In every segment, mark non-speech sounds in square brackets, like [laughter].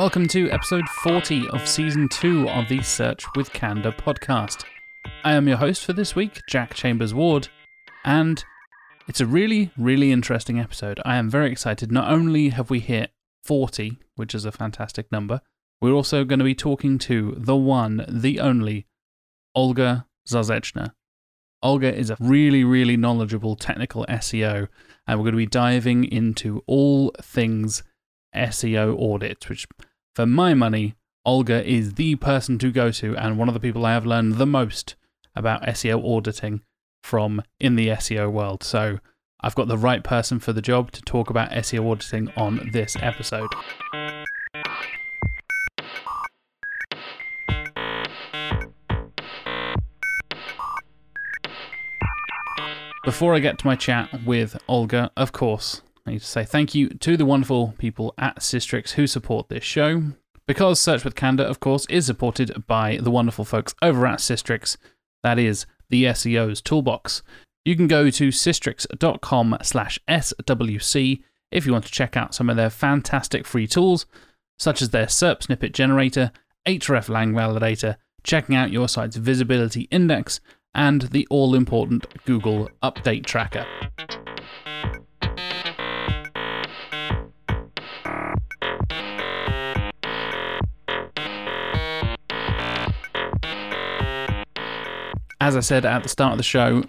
Welcome to episode 40 of season 2 of the Search with Candour podcast. I am your host for this week, Jack Chambers Ward, and it's a really, really interesting episode. I am very excited. Not only have we hit 40, which is a fantastic number, we're also going to be talking to the one, the only, Olga Zarzeczna. Olga is a really, really knowledgeable technical SEO, and we're going to be diving into all things SEO audits, which for my money, Olga is the person to go to and one of the people I have learned the most about SEO auditing from in the SEO world. So I've got the right person for the job to talk about SEO auditing on this episode. Before I get to my chat with Olga, of course, I need to say thank you to the wonderful people at Sistrix who support this show. Because Search with Candour, of course, is supported by the wonderful folks over at Sistrix, that is the SEO's toolbox. You can go to sistrix.com slash SWC if you want to check out some of their fantastic free tools, such as their SERP snippet generator, hreflang validator, checking out your site's visibility index, and the all important Google Update Tracker. As I said at the start of the show,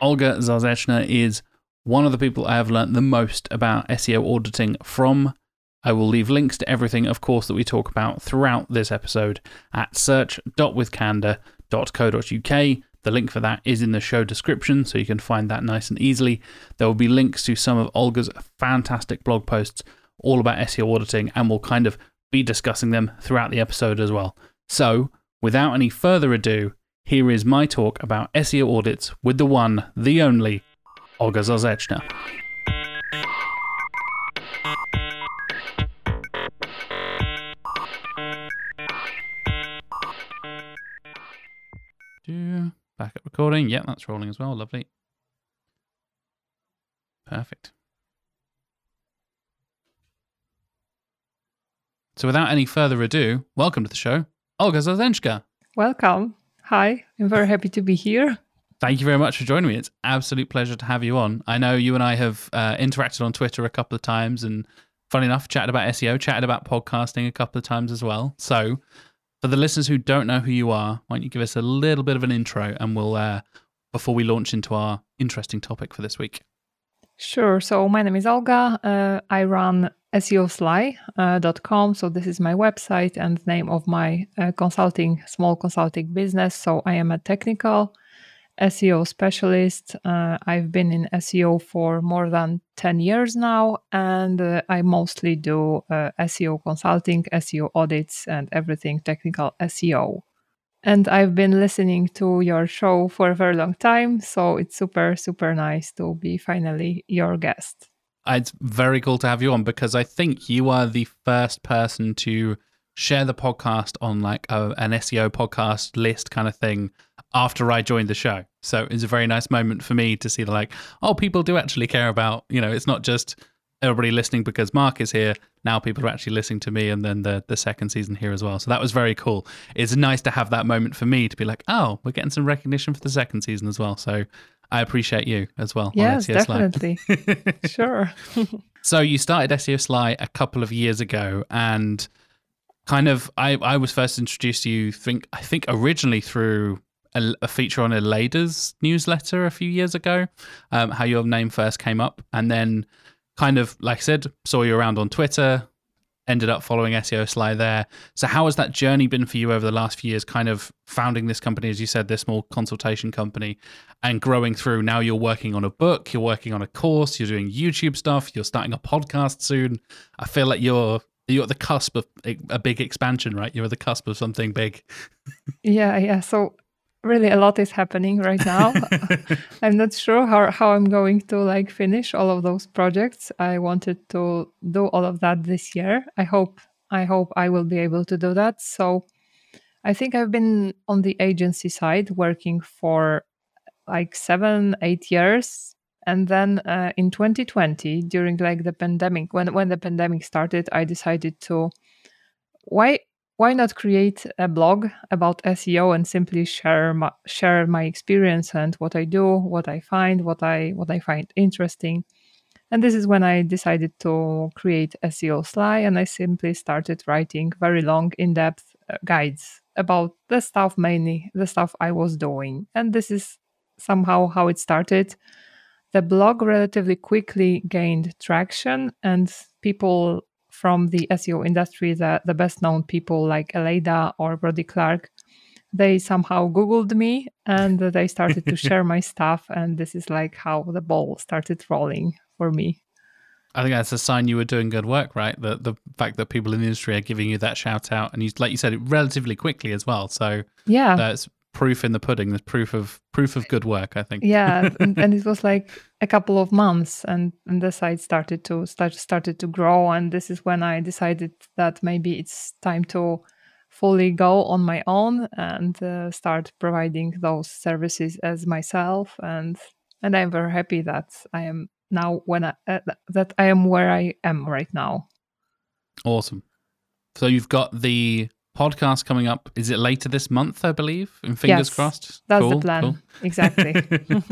Olga Zarzeczna is one of the people I have learnt the most about SEO auditing from. I will leave links to everything, of course, that we talk about throughout this episode at search.withcandour.co.uk. The link for that is in the show description, so you can find that nice and easily. There will be links to some of Olga's fantastic blog posts all about SEO auditing, and we'll kind of be discussing them throughout the episode as well. So, without any further ado, here is my talk about SEO audits with the one, the only, Olga Zarzeczna. Back up recording. Yeah, that's rolling as well. Lovely. Perfect. So, without any further ado, welcome to the show, Olga Zarzeczna. Welcome. Hi, I'm very happy to be here. Thank you very much for joining me. It's absolute pleasure to have you on. I know you and I have uh, interacted on Twitter a couple of times, and funny enough, chatted about SEO, chatted about podcasting a couple of times as well. So, for the listeners who don't know who you are, why don't you give us a little bit of an intro, and we'll uh, before we launch into our interesting topic for this week. Sure. So my name is Olga. Uh, I run SEOSly.com. Uh, so this is my website and name of my uh, consulting, small consulting business. So I am a technical SEO specialist. Uh, I've been in SEO for more than 10 years now, and uh, I mostly do uh, SEO consulting, SEO audits, and everything technical SEO. And I've been listening to your show for a very long time. So it's super, super nice to be finally your guest. It's very cool to have you on because I think you are the first person to share the podcast on like a, an SEO podcast list kind of thing after I joined the show. So it's a very nice moment for me to see the like, oh, people do actually care about, you know, it's not just everybody listening because Mark is here. Now people are actually listening to me and then the, the second season here as well. So that was very cool. It's nice to have that moment for me to be like, oh, we're getting some recognition for the second season as well. So I appreciate you as well. Yes, definitely. [laughs] sure. [laughs] so you started SEO Sly a couple of years ago, and kind of I, I was first introduced to you. Think I think originally through a, a feature on Aleyda's newsletter a few years ago. Um, how your name first came up, and then kind of like I said, saw you around on Twitter, ended up following SEO Sly there. So, how has that journey been for you over the last few years, kind of founding this company, as you said, this small consultation company, and growing through? Now you're working on a book, you're working on a course, you're doing YouTube stuff, you're starting a podcast soon. I feel like you're you're at the cusp of a big expansion, right? You're at the cusp of something big. yeah, yeah. So really a lot is happening right now. [laughs] I'm not sure how, how I'm going to like finish all of those projects. I wanted to do all of that this year. I hope I hope I will be able to do that. So I think I've been on the agency side working for like seven, eight years. And then uh, in 2020, during like the pandemic, when when the pandemic started, I decided to why why not create a blog about SEO and simply share my, share my experience and what I do, what I find, what I what I find interesting. And this is when I decided to create SEO Sly and I simply started writing very long in-depth uh, guides about the stuff mainly the stuff I was doing. And this is somehow how it started. The blog relatively quickly gained traction and people from the SEO industry, the, the best known people like Aleyda or Brodie Clark, they somehow Googled me and they started to [laughs] share my stuff. And this is like how the ball started rolling for me. I think that's a sign you were doing good work, right? The the fact that people in the industry are giving you that shout out, and you, like you said, it relatively quickly as well. So yeah, that's proof in the pudding. There's proof of proof of good work. I think. Yeah, and, [laughs] and, it was like a couple of months, and, and the site started to start started to grow, and this is when I decided that maybe it's time to fully go on my own and uh, start providing those services as myself, and and I'm very happy that I am now when I, uh, that I am where I am right now. Awesome. So you've got the podcast coming up. Is it later this month, I believe? And fingers yes, crossed. That's cool, the plan. Cool. Exactly. [laughs]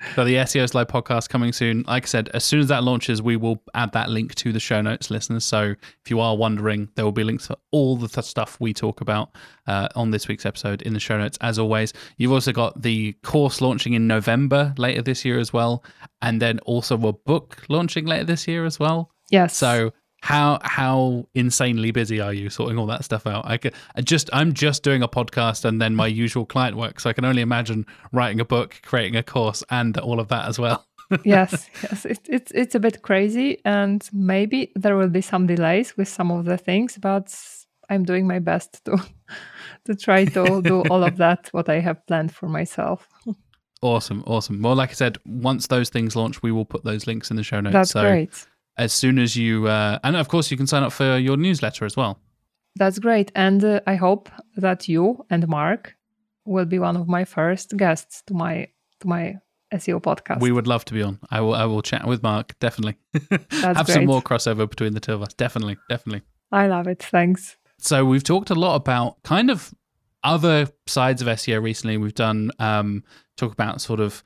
[laughs] so the SEO Sly podcast coming soon. Like I said, as soon as that launches, we will add that link to the show notes, listeners. So if you are wondering, there will be links to all the th- stuff we talk about uh, on this week's episode in the show notes. As always, you've also got the course launching in November later this year as well, and then also a book launching later this year as well. Yes. So how how insanely busy are you sorting all that stuff out? I could I just i'm just doing a podcast and then my usual client work so i can only imagine writing a book creating a course and all of that as well. [laughs] Yes yes it, it's it's a bit crazy and maybe there will be some delays with some of the things but i'm doing my best to [laughs] to try to do all of that what i have planned for myself. Awesome awesome. Well like i said once those things launch we will put those links in the show notes that's so great as soon as you, uh, and of course, you can sign up for your newsletter as well. That's great. And uh, I hope that you and Mark will be one of my first guests to my to my SEO podcast. We would love to be on. I will I will chat with Mark, definitely. [laughs] Have great. some more crossover between the two of us. Definitely, definitely. I love it. Thanks. So we've talked a lot about kind of other sides of SEO recently. We've done um, talk about sort of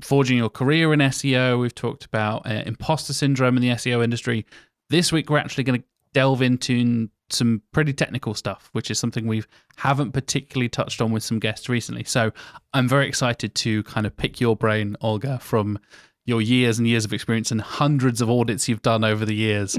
forging your career in SEO. We've talked about uh, imposter syndrome in the SEO industry. This week, we're actually going to delve into some pretty technical stuff, which is something we haven't particularly touched on with some guests recently. So I'm very excited to kind of pick your brain, Olga, from your years and years of experience and hundreds of audits you've done over the years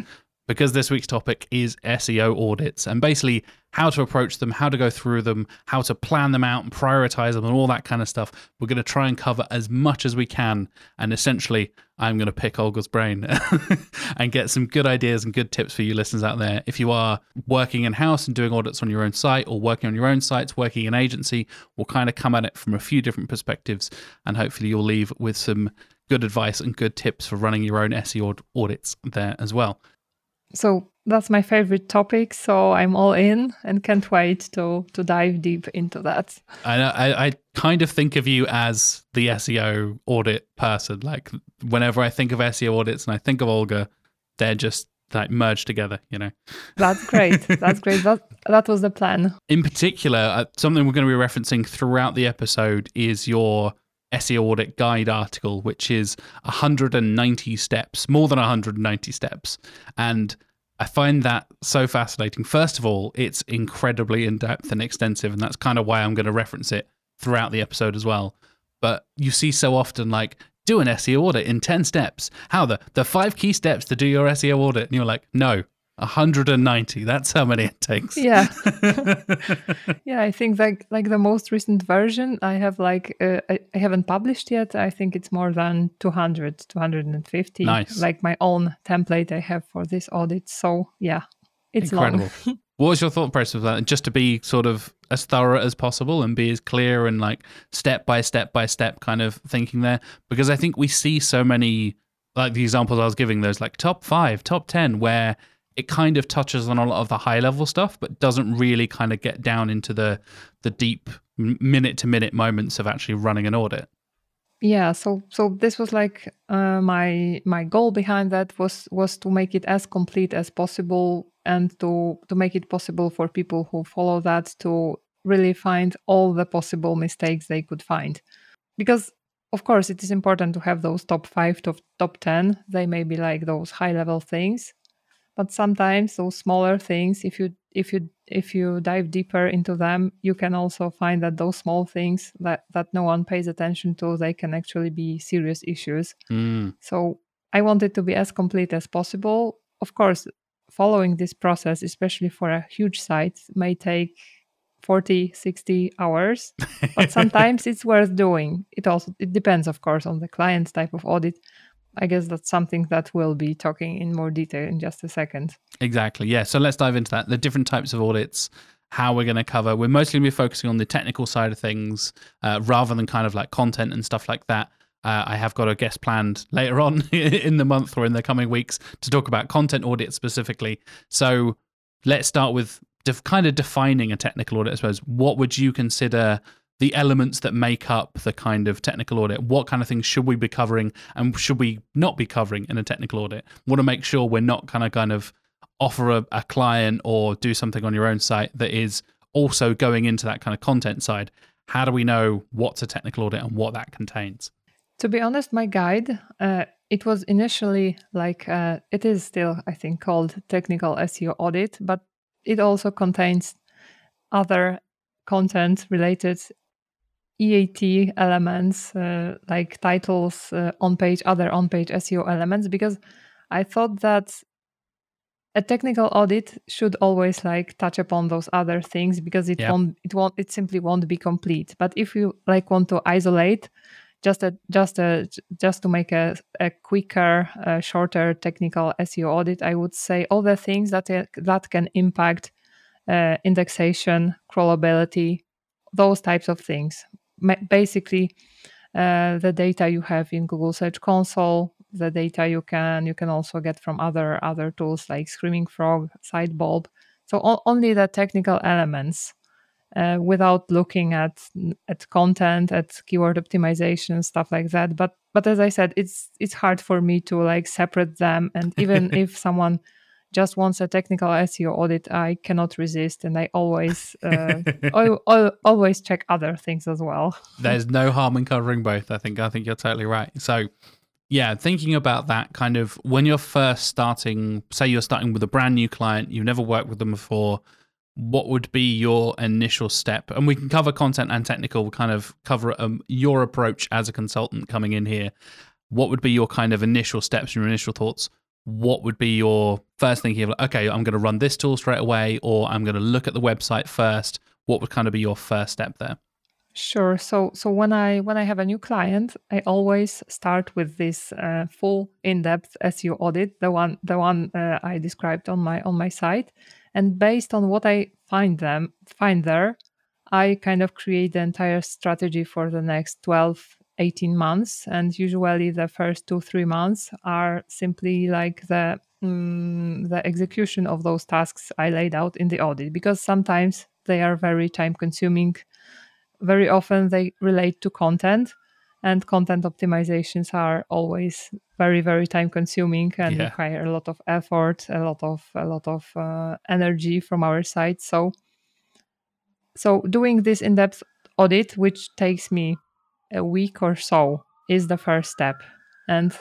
because this week's topic is SEO audits and basically how to approach them, how to go through them, how to plan them out and prioritize them, and all that kind of stuff. We're going to try and cover as much as we can. And essentially, I'm going to pick Olga's brain [laughs] and get some good ideas and good tips for you listeners out there. If you are working in house and doing audits on your own site or working on your own sites, working in agency, we'll kind of come at it from a few different perspectives. And hopefully, you'll leave with some good advice and good tips for running your own SEO audits there as well so that's my favorite topic. So I'm all in and can't wait to to dive deep into that. I, I, I kind of think of you as the SEO audit person. Like whenever I think of SEO audits and I think of Olga, they're just like merged together. You know. That's great. [laughs] That's great. That that was the plan. In particular, uh, something we're going to be referencing throughout the episode is your SEO audit guide article, which is 190 steps, more than 190 steps. And I find that so fascinating. First of all, it's incredibly in depth and extensive, and that's kind of why I'm going to reference it throughout the episode as well. But you see so often, like, do an SEO audit in 10 steps. How the, the five key steps to do your SEO audit. And you're like, no, 190 that's how many it takes. Yeah. [laughs] Yeah i think like like the most recent version i have like uh, I, I, haven't published yet. I think it's more than 200 250 nice. Like my own template i have for this audit. So yeah it's incredible. [laughs] What was your thought process of that? And just to be sort of as thorough as possible and be as clear and like step by step by step kind of thinking there? Because i think we see so many like the examples i was giving those like top five top ten where it kind of touches on a lot of the high level stuff, but doesn't really kind of get down into the the deep minute to minute moments of actually running an audit. Yeah, so so this was like uh, my my goal behind that was was to make it as complete as possible and to to make it possible for people who follow that to really find all the possible mistakes they could find. Because of course it is important to have those top 5 to top 10 they may be like those high level things but sometimes those smaller things if you if you if you dive deeper into them you can also find that those small things that that no one pays attention to they can actually be serious issues. Mm. so i want it to be as complete as possible. Of course following this process especially for a huge site may take 40 60 hours but [laughs] sometimes it's worth doing. It also it depends of course on the client's type of audit I guess that's something that we'll be talking in more detail in just a second. Exactly. Yeah. So let's dive into that. The different types of audits, how we're going to cover. We're mostly going to be focusing on the technical side of things uh, rather than kind of like content and stuff like that. Uh, I have got a guest planned later on [laughs] in the month or in the coming weeks to talk about content audit specifically. So let's start with def- kind of defining a technical audit, I suppose. What would you consider the elements that make up the kind of technical audit. What kind of things should we be covering and should we not be covering in a technical audit? Want to make sure we're not kind of kind of offer a, a client or do something on your own site that is also going into that kind of content side. How do we know what's a technical audit and what that contains? To be honest, my guide, uh, it was initially like, uh, it is still, I think, called technical SEO audit, but it also contains other content related EAT elements uh, like titles uh, on page, other on page SEO elements, because I thought that a technical audit should always like touch upon those other things because it won't it won't it simply won't be complete. But if you like want to isolate just a just a just to make a, a quicker, uh, shorter technical SEO audit, I would say all the things that uh, that can impact uh, indexation, crawlability, those types of things basically uh, the data you have in Google Search Console, the data you can you can also get from other other tools like Screaming Frog, Sitebulb. So o- only the technical elements, uh, without looking at at content, at keyword optimization, stuff like that. But but as I said, it's it's hard for me to like separate them. And even [laughs] if someone just wants a technical SEO audit, I cannot resist, and I always uh, [laughs] I, I always check other things as well. [laughs] There's no harm in covering both. I think I think you're totally right. So yeah, thinking about that kind of when you're first starting, say you're starting with a brand new client, you've never worked with them before, what would be your initial step? And we can cover content and technical, kind of cover um, your approach as a consultant coming in here. What would be your kind of initial steps, your initial thoughts what would be your first thinking of like, okay, I'm going to run this tool straight away, or I'm going to look at the website first? What would kind of be your first step there? Sure. So so when I when I have a new client, I always start with this uh, full in-depth SEO audit, the one the one uh, I described on my on my site, and based on what I find them find there, I kind of create the entire strategy for the next 12 18 months and usually the first two three months are simply like the mm, the execution of those tasks i laid out in the audit because sometimes they are very time consuming very often they relate to content and content optimizations are always very very time consuming and yeah. require a lot of effort a lot of a lot of uh, energy from our side so so doing this in-depth audit which takes me a week or so is the first step. And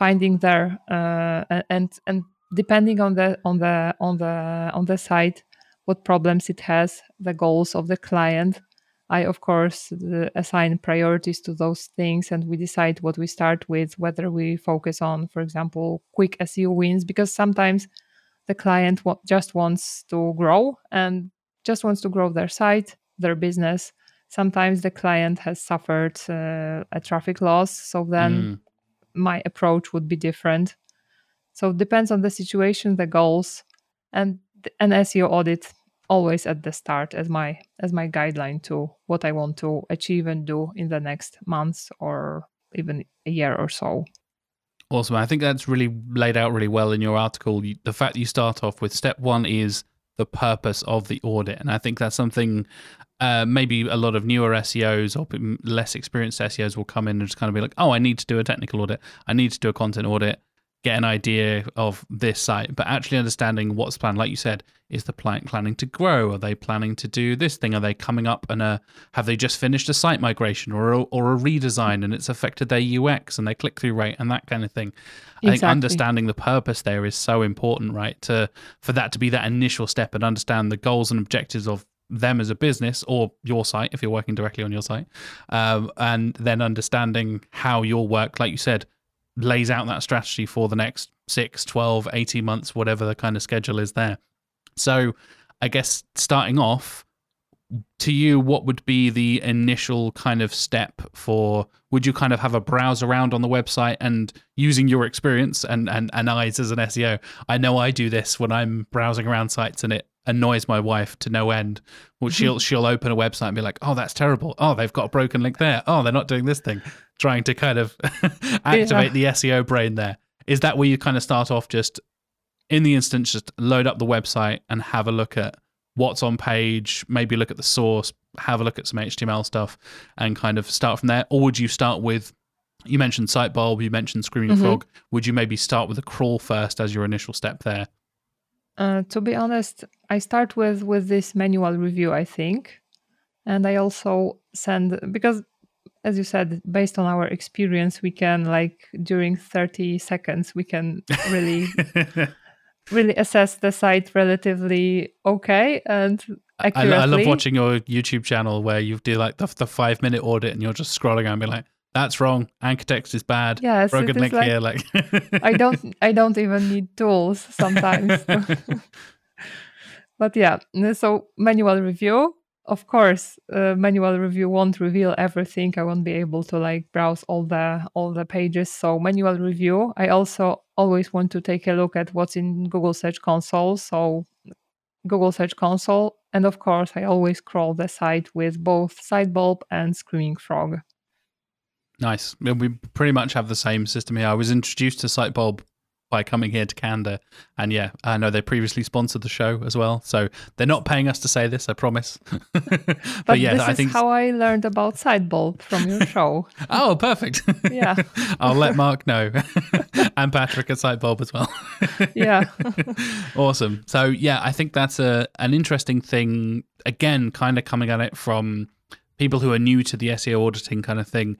finding there uh, and and depending on the on the on the on the site what problems it has the goals of the client i of course assign priorities to those things and we decide what we start with whether we focus on for example quick seo wins because sometimes the client just wants to grow and just wants to grow their site their business sometimes the client has suffered uh, a traffic loss so then mm. my approach would be different so it depends on the situation the goals and an seo audit always at the start as my as my guideline to what i want to achieve and do in the next months or even a year or so Awesome. I think that's really laid out really well in your article. The fact that you start off with step one is the purpose of the audit. And I think that's something uh, maybe a lot of newer SEOs or less experienced SEOs will come in and just kind of be like, oh, I need to do a technical audit. I need to do a content audit get an idea of this site, but actually understanding what's planned. Like you said, is the client planning to grow? Are they planning to do this thing? Are they coming up and uh, have they just finished a site migration or a, or a redesign and it's affected their UX and their click through rate and that kind of thing? Exactly. I think understanding the purpose there is so important, right? To for that to be that initial step and understand the goals and objectives of them as a business or your site if you're working directly on your site, um, and then understanding how your work, like you said, lays out that strategy for the next 6, 12, 18 months, whatever the kind of schedule is there. So, I guess starting off, to you, what would be the initial kind of step for? Would you kind of have a browse around on the website and using your experience and, and, and eyes as an SEO? I know I do this when I'm browsing around sites and it annoys my wife to no end. Well, she'll she'll open a website and be like, "Oh, that's terrible. Oh, they've got a broken link there. Oh, they're not doing this thing." Trying to kind of [laughs] activate yeah. the SEO brain there. Is that where you kind of start off just in the instance just load up the website and have a look at what's on page, maybe look at the source, have a look at some HTML stuff and kind of start from there? Or would you start with you mentioned Sitebulb, you mentioned Screaming mm-hmm. Frog. Would you maybe start with a crawl first as your initial step there? Uh, to be honest, I start with with this manual review, I think, and I also send because, as you said, based on our experience, we can like during thirty seconds we can really. [laughs] really assess the site relatively okay and accurately. I, I, love watching your YouTube channel where you do like the, the five minute audit and you're just scrolling and be like, that's wrong. Anchor text is bad. Yes, broken link like, here. Like [laughs] I don't, I don't even need tools sometimes. [laughs] [laughs] but yeah, so manual review. Of course, uh, manual review won't reveal everything. I won't be able to like browse all the all the pages. So manual review. I also always want to take a look at what's in Google Search Console. So Google Search Console, and of course, I always crawl the site with both Sitebulb and Screaming Frog. Nice. We pretty much have the same system here. I was introduced to Sitebulb by coming here to Candour. and yeah, I know they previously sponsored the show as well, so they're not paying us to say this, I promise. [laughs] but, but, yeah, this I think how I learned about Sitebulb from your [laughs] show. oh, perfect. Yeah, [laughs] I'll let Mark know, and Patrick at Sitebulb as well. yeah, awesome. So yeah, I think that's a an interesting thing. Again, kind of coming at it from people who are new to the SEO auditing kind of thing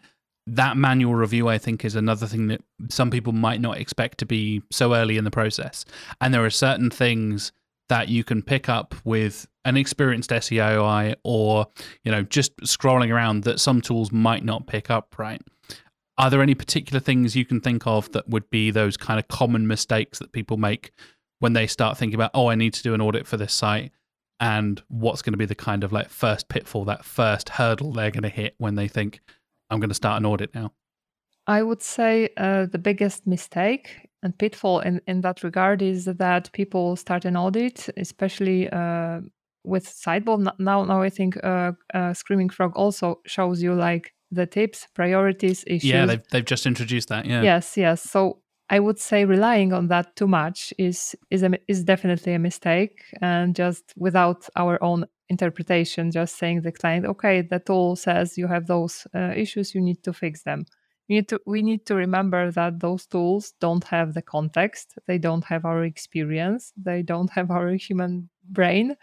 that manual review, I think, is another thing that some people might not expect to be so early in the process. And there are certain things that you can pick up with an experienced SEO eye or, you know, just scrolling around that some tools might not pick up, right? Are there any particular things you can think of that would be those kind of common mistakes that people make when they start thinking about, oh, I need to do an audit for this site? And what's going to be the kind of like first pitfall, that first hurdle they're going to hit when they think, I'm going to start an audit now? I would say uh, the biggest mistake and pitfall in, in that regard is that people start an audit, especially uh, with Sitebulb. Now, now I think uh, uh, Screaming Frog also shows you like the tips, priorities, issues. Yeah, they've, they've just introduced that. Yeah. Yes, yes. So I would say relying on that too much is is a, is definitely a mistake, and just without our own interpretation, just saying the client, okay, the tool says you have those uh, issues, you need to fix them. We need to we need to remember that those tools don't have the context, they don't have our experience, they don't have our human brain,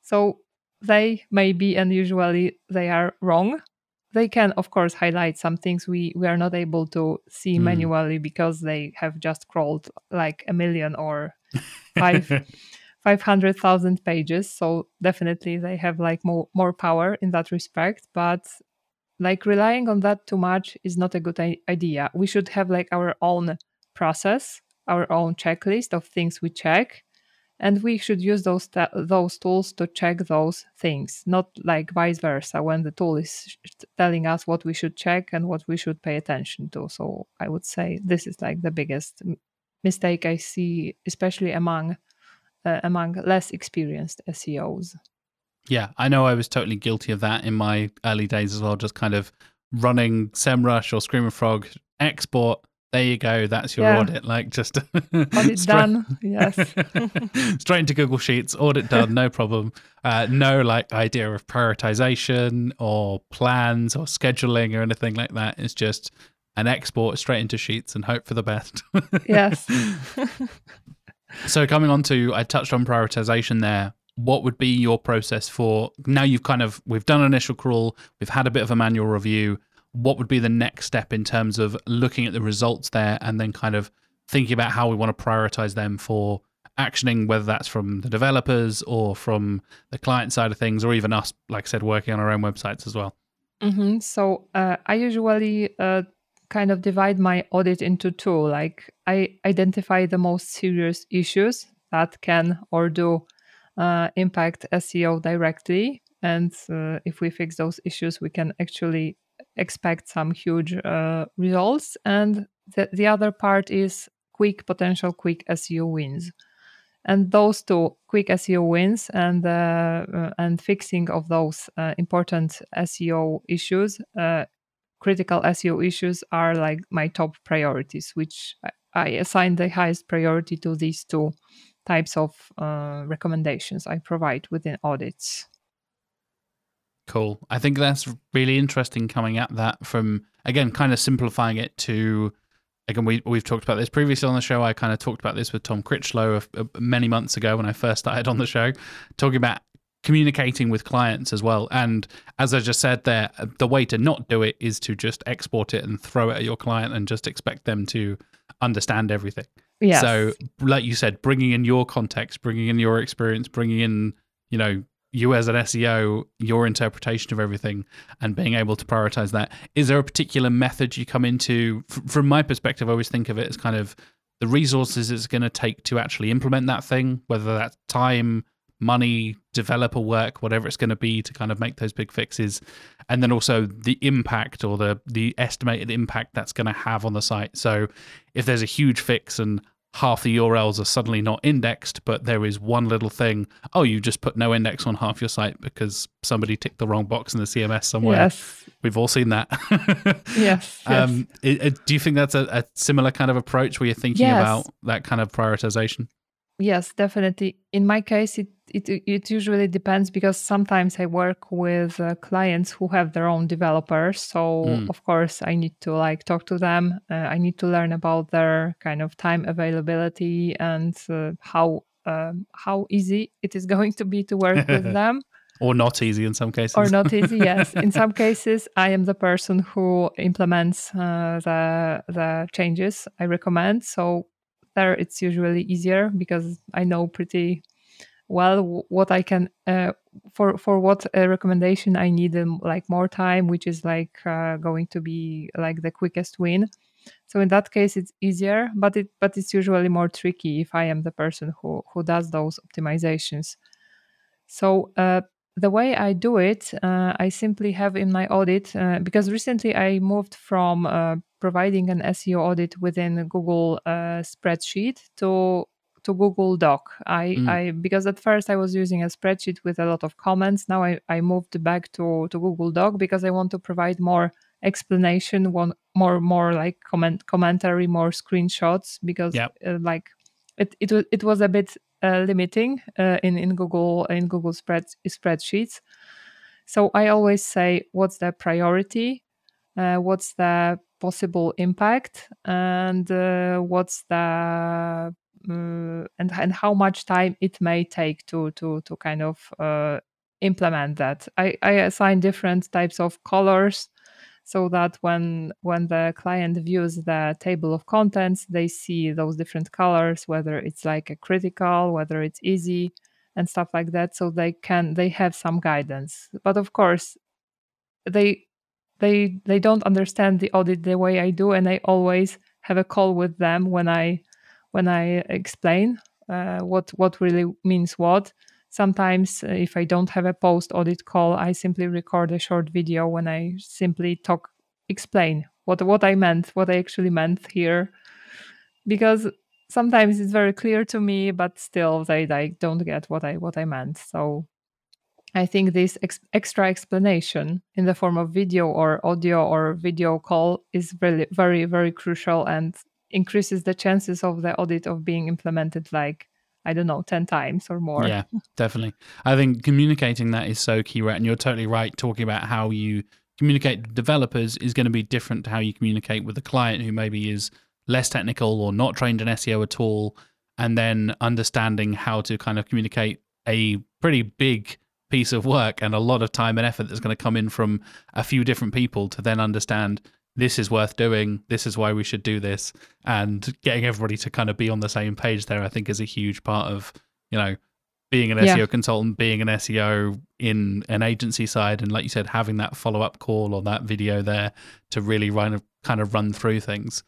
so they may be and usually they are wrong they can of course highlight some things we we are not able to see mm. manually because they have just crawled like a million or five [laughs] 500,000 pages so definitely they have like more more power in that respect but like relying on that too much is not a good idea. We should have like our own process our own checklist of things we check and we should use those those tools to check those things not like vice versa when the tool is telling us what we should check and what we should pay attention to. So i would say this is like the biggest mistake i see especially among uh, among less experienced seos yeah i know i was totally guilty of that in my early days as well just kind of running semrush or screaming frog export there you go. That's your Yeah. audit. Like just [laughs] Audit [laughs] straight- done. Yes. [laughs] straight into Google Sheets, audit done, no problem. Uh, no like idea of prioritization or plans or scheduling or anything like that. It's just an export straight into Sheets and hope for the best. yes. So coming on to, I touched on prioritization there. What would be your process for now? You've kind of we've done an initial crawl, we've had a bit of a manual review. What would be the next step in terms of looking at the results there and then kind of thinking about how we want to prioritize them for actioning, whether that's from the developers or from the client side of things, or even us, like I said, working on our own websites as well. hmm So uh, I usually uh, kind of divide my audit into two. Like I identify the most serious issues that can or do uh, impact SEO directly, and uh, if we fix those issues, we can actually expect some huge uh, results. And the, the other part is quick potential quick SEO wins. And those two quick SEO wins and uh, uh, and fixing of those uh, important SEO issues, critical SEO issues, are like my top priorities, which I, assign the highest priority to these two types of uh, recommendations I provide within audits. Cool. I think that's really interesting coming at that from again, kind of simplifying it to again we we've talked about this previously on the show. I kind of talked about this with Tom Critchlow many months ago when I first started on the show, talking about communicating with clients as well. And as I just said there, the way to not do it is to just export it and throw it at your client and just expect them to understand everything. Yes. So, like you said, bringing in your context, bringing in your experience, bringing in, you know, you as an SEO, your interpretation of everything, and being able to prioritize that. Is there a particular method you come into? From my perspective, I always think of it as kind of the resources it's going to take to actually implement that thing, whether that's time, money, developer work, whatever it's going to be to kind of make those big fixes, and then also the impact or the the estimated impact that's going to have on the site. So, if there's a huge fix and half the URLs are suddenly not indexed, but there is one little thing. Oh, you just put no index on half your site because somebody ticked the wrong box in the CMS somewhere. Yes. We've all seen that. [laughs] Yes. yes. um, it, it- do you think that's a, a similar kind of approach where you're thinking Yes. about that kind of prioritization? Yes, definitely. In my case, it it it usually depends because sometimes I work with uh, clients who have their own developers. So Mm. of course, I need to like talk to them. Uh, I need to learn about their kind of time availability and uh, how um, how easy it is [laughs] going to be to work with [laughs] them Or not easy in some cases? or not easy. Yes, in [laughs] some cases, I am the person who implements uh, the the changes I recommend. So there, it's usually easier because I know pretty well what I can uh, for for what uh, recommendation I need um, like more time, which is like uh, going to be like the quickest win. So in that case, it's easier, but it but it's usually more tricky if I am the person who who does those optimizations. So uh, the way I do it, uh, I simply have in my audit because recently I moved from providing an SEO audit within a Google spreadsheet to to Google Doc. I, Mm. I because at first I was using a spreadsheet with a lot of comments. Now I, I moved back to, to Google Doc because I want to provide more explanation, one more more like comment commentary, more screenshots because Yep. uh, like it it was it was a bit uh, limiting uh, in in Google in Google spread spreadsheets. So I always say, what's the priority? Uh, what's the possible impact? And uh, what's the uh, and and how much time it may take to to to kind of uh, implement that? I, I assign different types of colors so that when when the client views the table of contents they see those different colors whether it's like a critical whether it's easy and stuff like that so they can they have some guidance but of course they they they don't understand the audit the way i do and i always have a call with them when i when i explain uh, what what really means what. Sometimes uh, if i don't have a post audit call i simply record a short video when i simply talk explain what what i meant what i actually meant here. Because sometimes it's very clear to me but still they like don't get what i what i meant. So I think this ex- extra explanation in the form of video or audio or video call is really very, very crucial and increases the chances of the audit of being implemented like I don't know, 10 times or more. Yeah, [laughs] definitely. I think communicating that is so key, right? And you're totally right talking about how you communicate with developers is going to be different to how you communicate with a client who maybe is less technical or not trained in SEO at all. And then understanding how to kind of communicate a pretty big piece of work and a lot of time and effort that's going to come in from a few different people to then understand this is worth doing. This is why we should do this. And getting everybody to kind of be on the same page there, I think, is a huge part of, you know, being an yeah. SEO consultant, being an SEO in an agency side. And like you said, having that follow up call or that video there to really run, kind of run through things.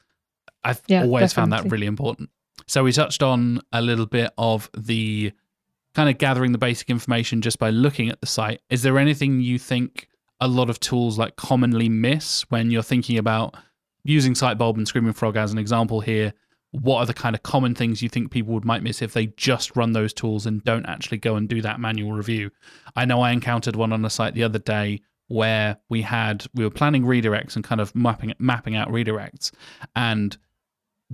I've yeah, always definitely. found that really important. So we touched on a little bit of the kind of gathering the basic information just by looking at the site. Is there anything you think a lot of tools like commonly miss when you're thinking about using Sitebulb and Screaming Frog as an example here? What are the kind of common things you think people would might miss if they just run those tools and don't actually go and do that manual review? I know I encountered one on a site the other day where we had we were planning redirects and kind of mapping mapping out redirects and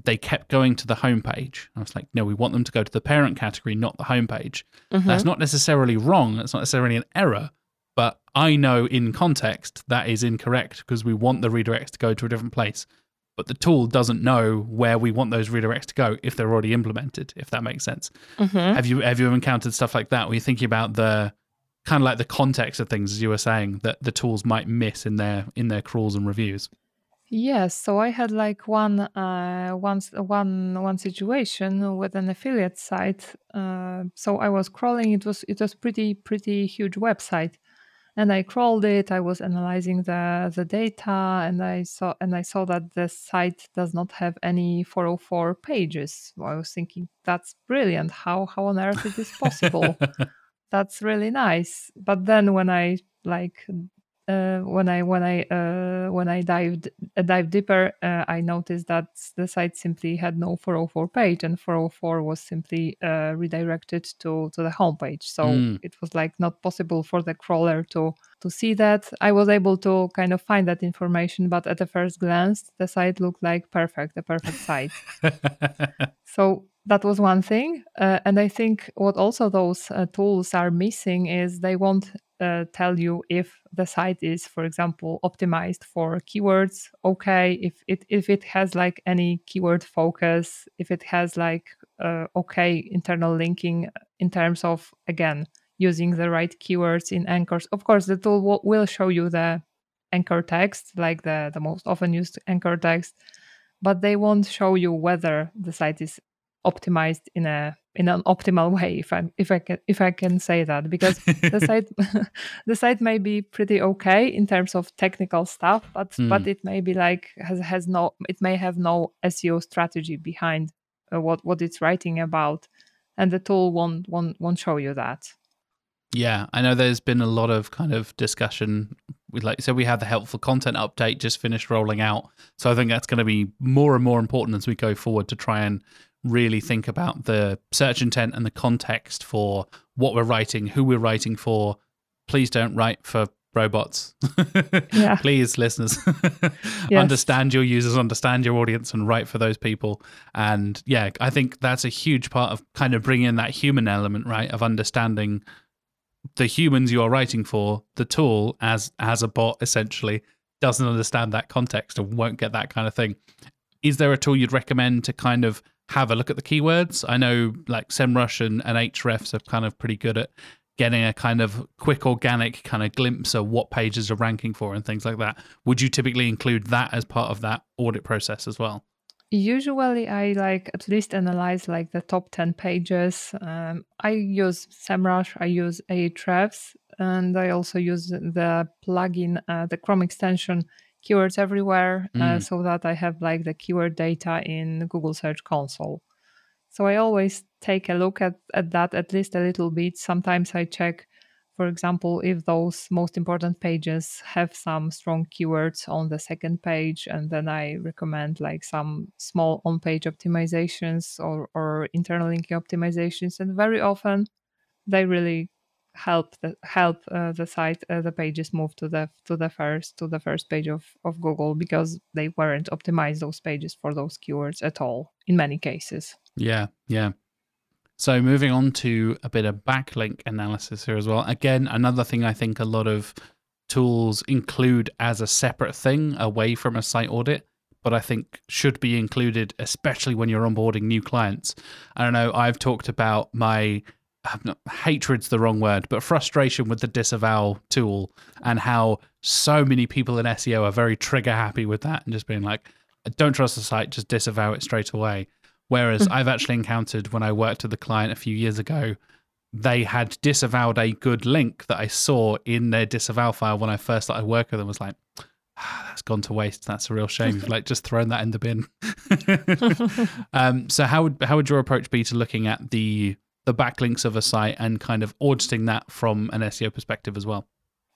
they kept going to the homepage. I was like, no, we want them to go to the parent category, not the homepage. Mm-hmm. That's not necessarily wrong. That's not necessarily an error. But I know in context that is incorrect because we want the redirects to go to a different place. But the tool doesn't know where we want those redirects to go if they're already implemented, if that makes sense. Mm-hmm. Have you have you encountered stuff like that where you're thinking about the kind of like the context of things as you were saying that the tools might miss in their in their crawls and reviews? Yes, so I had like one uh, one one one situation with an affiliate site. Uh, so I was crawling. It was it was pretty pretty huge website, and I crawled it. I was analyzing the the data, and I saw and I saw that the site does not have any 404 pages. I was thinking that's brilliant. How how on earth is this possible? [laughs] that's really nice. But then when I like uh, when I when I uh, when I dived uh, dive deeper, uh, I noticed that the site simply had no 404 page, and 404 was simply uh, redirected to to the homepage. So mm. it was like not possible for the crawler to to see that. I was able to kind of find that information, but at the first glance, the site looked like perfect, the perfect site. [laughs] so that was one thing. Uh, and I think what also those uh, tools are missing is they won't uh, tell you if the site is, for example, optimized for keywords. Okay, if it if it has like any keyword focus, if it has like uh, okay internal linking in terms of again using the right keywords in anchors. Of course, the tool will, will show you the anchor text, like the the most often used anchor text, but they won't show you whether the site is optimized in a in an optimal way if i if i can if i can say that because the [laughs] site [laughs] the site may be pretty okay in terms of technical stuff but mm. but it may be like has has no it may have no seo strategy behind uh, what what it's writing about and the tool won't won't won't show you that yeah i know there's been a lot of kind of discussion with like so we have the helpful content update just finished rolling out so i think that's going to be more and more important as we go forward to try and really think about the search intent and the context for what we're writing, who we're writing for. Please don't write for robots. [laughs] yeah. Please, listeners, [laughs] yes. understand your users, understand your audience, and write for those people. And yeah, I think that's a huge part of kind of bringing in that human element, right? Of understanding the humans you are writing for. The tool, as as a bot, essentially doesn't understand that context and won't get that kind of thing. Is there a tool you'd recommend to kind of have a look at the keywords. I know like SEMrush and, and Ahrefs are kind of pretty good at getting a kind of quick organic kind of glimpse of what pages are ranking for and things like that. Would you typically include that as part of that audit process as well? Usually, I like at least analyze like the top 10 pages. Um, I use SEMrush, I use Ahrefs, and I also use the plugin, uh, the Chrome extension keywords everywhere uh, mm. uh, so that I have like the keyword data in Google Search Console. So I always take a look at, at that at least a little bit. Sometimes I check, for example, if those most important pages have some strong keywords on the second page, and then I recommend like some small on page optimizations or, or internal linking optimizations. And very often they really help the help uh, the site uh, the pages move to the to the first to the first page of of Google because they weren't optimized those pages for those keywords at all in many cases. Yeah, yeah. So moving on to a bit of backlink analysis here as well. Again, another thing I think a lot of tools include as a separate thing away from a site audit but I think should be included, especially when you're onboarding new clients. I don't know. I've talked about my not, hatred's the wrong word, but frustration with the disavow tool and how so many people in SEO are very trigger happy with that and just being like, don't trust the site, just disavow it straight away. Whereas mm-hmm. I've actually encountered when I worked with a client a few years ago, they had disavowed a good link that I saw in their disavow file when I first started working with them. I was like, ah, that's gone to waste. That's a real shame. You've [laughs] like just thrown that in the bin. [laughs] [laughs] um, so how would how would your approach be to looking at the the backlinks of a site and kind of auditing that from an SEO perspective as well?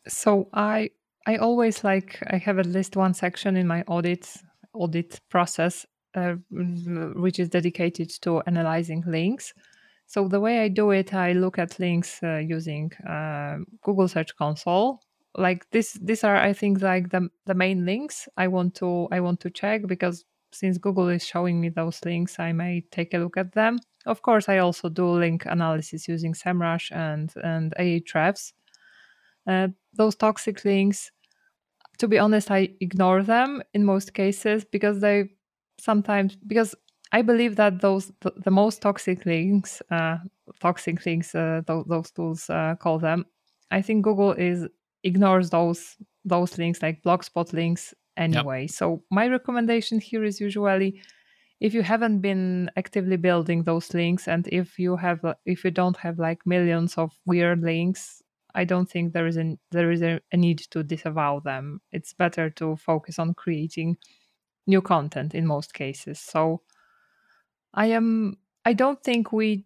So I I always like I have at least one section in my audit audit process uh, which is dedicated to analyzing links. So the way I do it, I look at links uh, using uh, Google Search Console. Like this, these are I think like the the main links I want to I want to check because since Google is showing me those links, I may take a look at them. Of course, I also do link analysis using SEMrush and and Ahrefs. Uh, those toxic links, to be honest, I ignore them in most cases because they sometimes because I believe that those the, the most toxic links, uh, toxic links, uh, th- those tools uh, call them. I think Google is ignores those those links like blogspot links anyway. Yep. So my recommendation here is usually if you haven't been actively building those links and if you have if you don't have like millions of weird links i don't think there is a there is a, a, need to disavow them. It's better to focus on creating new content in most cases. So i am i don't think we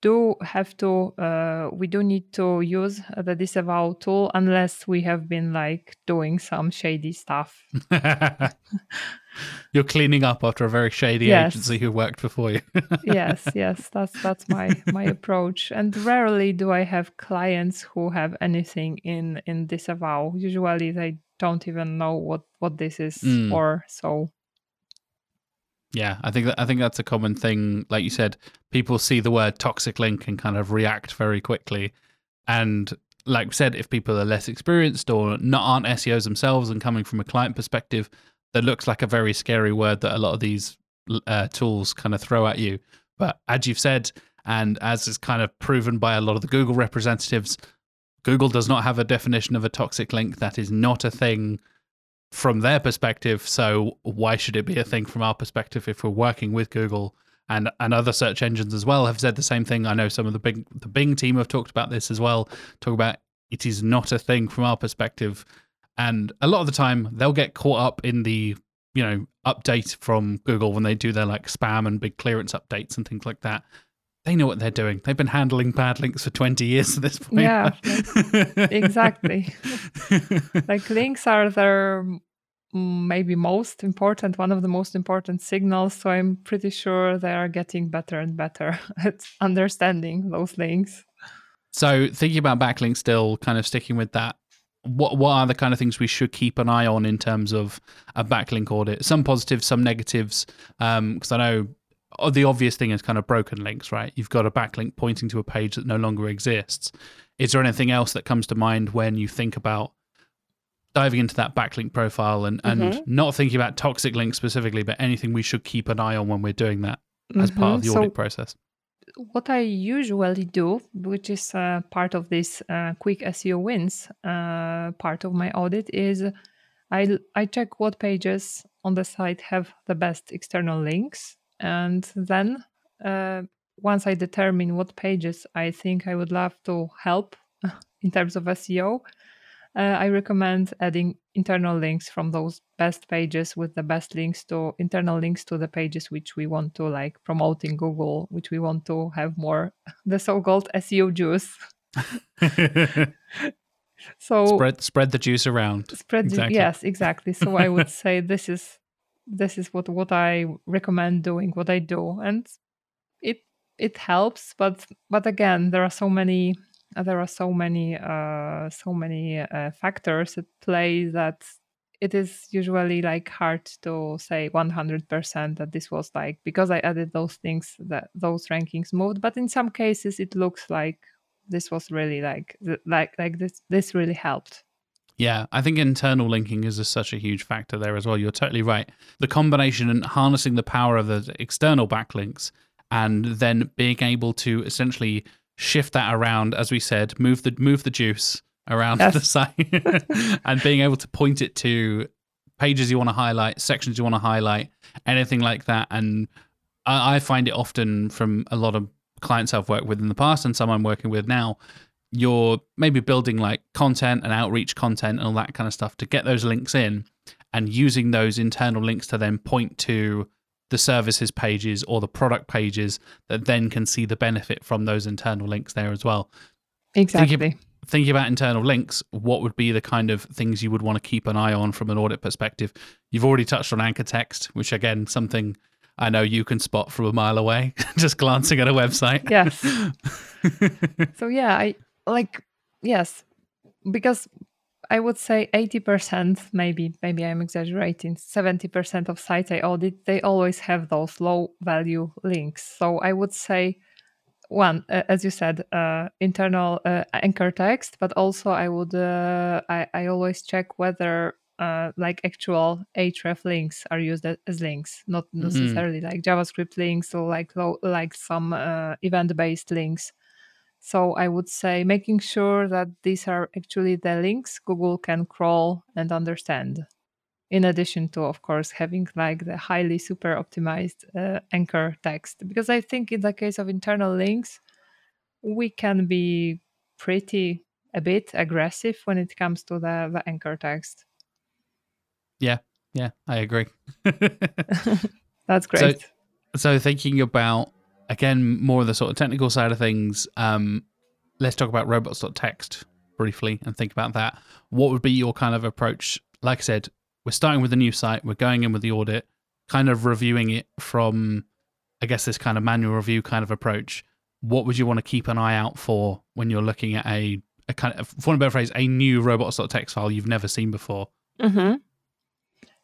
do have to uh, we do need to use the disavow tool unless we have been like doing some shady stuff [laughs] [laughs] you're cleaning up after a very shady yes. agency who worked before you [laughs] yes yes that's that's my my approach and rarely do i have clients who have anything in in disavow usually they don't even know what what this is mm. for so yeah, I think that, I think that's a common thing. Like you said, people see the word toxic link and kind of react very quickly. And like we said, if people are less experienced or not aren't SEOs themselves and coming from a client perspective, that looks like a very scary word that a lot of these uh, tools kind of throw at you. But as you've said, and as is kind of proven by a lot of the Google representatives, Google does not have a definition of a toxic link. That is not a thing from their perspective. So why should it be a thing from our perspective if we're working with Google and and other search engines as well have said the same thing. I know some of the big the Bing team have talked about this as well. Talk about it is not a thing from our perspective, and a lot of the time they'll get caught up in the you know update from Google when they do their like spam and big clearance updates and things like that. They know what they're doing. They've been handling bad links for 20 years at this point. Yeah, [laughs] exactly. [laughs] like links are their maybe most important, one of the most important signals. So I'm pretty sure they are getting better and better [laughs] at understanding those links. So thinking about backlinks, still kind of sticking with that. What what are the kind of things we should keep an eye on in terms of a backlink audit? Some positives, some negatives. Because um, I know uh, the obvious thing is kind of broken links, right? You've got a backlink pointing to a page that no longer exists. Is there anything else that comes to mind when you think about diving into that backlink profile and, and mm-hmm. not thinking about toxic links specifically, but anything we should keep an eye on when we're doing that as mm-hmm. part of the audit so, process? What I usually do, which is uh, part of this uh, quick SEO wins uh, part of my audit, is I, I check what pages on the site have the best external links. And then uh, once I determine what pages I think I would love to help [laughs] in terms of SEO, uh, I recommend adding internal links from those best pages with the best links to internal links to the pages which we want to like promote in Google, which we want to have more [laughs] the so-called SEO juice. [laughs] [laughs] so spread spread the juice around. Spread exactly. yes, exactly. So I would say this is this is what what I recommend doing, what I do, and it it helps. But but again, there are so many there are so many uh, so many uh, factors at play that it is usually like hard to say 100% that this was like because i added those things that those rankings moved but in some cases it looks like this was really like like like this this really helped yeah, I think internal linking is a, such a huge factor there as well. You're totally right. The combination and harnessing the power of the external backlinks and then being able to essentially shift that around, as we said, move the move the juice around yes. the [laughs] site [laughs] and being able to point it to pages you want to highlight, sections you want to highlight, anything like that. And I, I find it often from a lot of clients I've worked with in the past and some I'm working with now, you're maybe building like content and outreach content and all that kind of stuff to get those links in and using those internal links to then point to the services pages or the product pages that then can see the benefit from those internal links there as well. Exactly. Thinking, thinking about internal links, what would be the kind of things you would want to keep an eye on from an audit perspective? You've already touched on anchor text, which again, something I know you can spot from a mile away, [laughs] just glancing at a website. Yes. [laughs] so yeah, I like yes, because I would say 80%, maybe, maybe I'm exaggerating, 70% of sites I audit, they always have those low value links. So I would say one, uh, as you said, uh, internal uh, anchor text, but also I would, uh, I, I always check whether uh, like actual href links are used as links, not mm-hmm. necessarily mm-hmm. like JavaScript links or like low, like some uh, event based links. So I would say making sure that these are actually the links Google can crawl and understand. In addition to, of course, having like the highly super optimized uh, anchor text. Because I think in the case of internal links, we can be pretty a bit aggressive when it comes to the, the anchor text. Yeah, yeah, I agree. [laughs] [laughs] That's great. So, so thinking about again, more of the sort of technical side of things. Um, let's talk about robots.txt briefly and think about that. What would be your kind of approach? Like I said, we're starting with a new site, we're going in with the audit, kind of reviewing it from, I guess, this kind of manual review kind of approach. What would you want to keep an eye out for when you're looking at a, a kind of, for a better phrase, a new robots.txt file you've never seen before? Mm-hmm.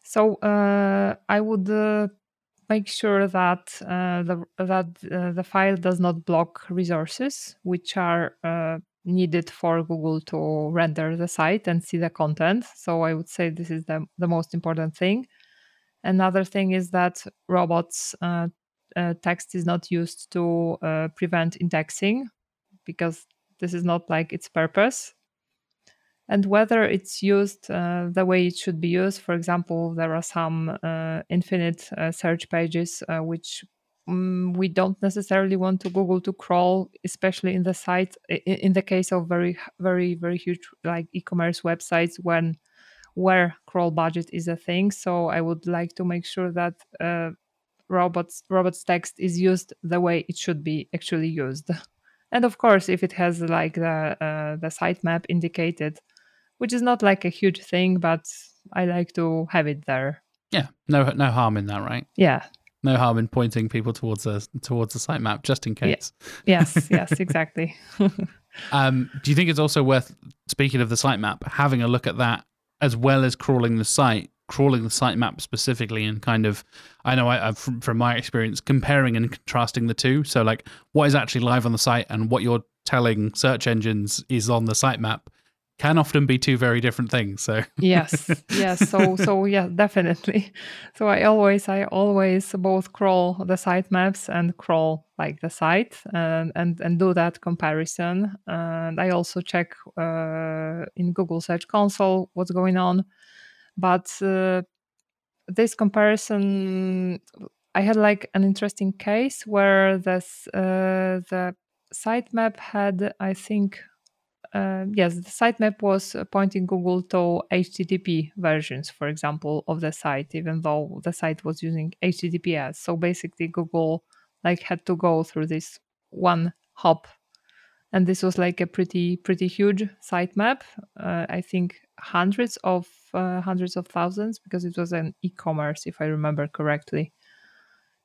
So uh, I would uh, make sure that uh, the that uh, the file does not block resources which are uh, needed for Google to render the site and see the content. So I would say this is the the most important thing. Another thing is that robots uh, uh, text is not used to uh, prevent indexing because this is not like its purpose and whether it's used uh, the way it should be used. For example, there are some uh, infinite uh, search pages uh, which um, we don't necessarily want to Google to crawl, especially in the site. In, the case of very, very, very huge like e-commerce websites, when where crawl budget is a thing. So I would like to make sure that uh, robots robots text is used the way it should be actually used. And of course, if it has like the uh, the sitemap indicated which is not like a huge thing, but I like to have it there. Yeah, no, no harm in that, right? Yeah, no harm in pointing people towards a towards a sitemap just in case. Yeah. Yes, [laughs] yes, exactly. [laughs] um, do you think it's also worth speaking of the sitemap, having a look at that as well as crawling the site, crawling the sitemap specifically, and kind of, I know I, from, from my experience, comparing and contrasting the two. So like, what is actually live on the site and what you're telling search engines is on the sitemap can often be two very different things so. Yes [laughs] yes so so yeah definitely. So i always i always both crawl the sitemaps and crawl like the site and and, and do that comparison. And i also check uh, in google search console what's going on. But uh, this comparison i had like an interesting case where this uh, the sitemap had i think uh, yes, the sitemap was pointing Google to HTTP versions, for example, of the site, even though the site was using HTTPS. So basically, Google like had to go through this one hop, and this was like a pretty pretty huge sitemap. Uh, I think hundreds of uh, hundreds of thousands because it was an e-commerce, if I remember correctly.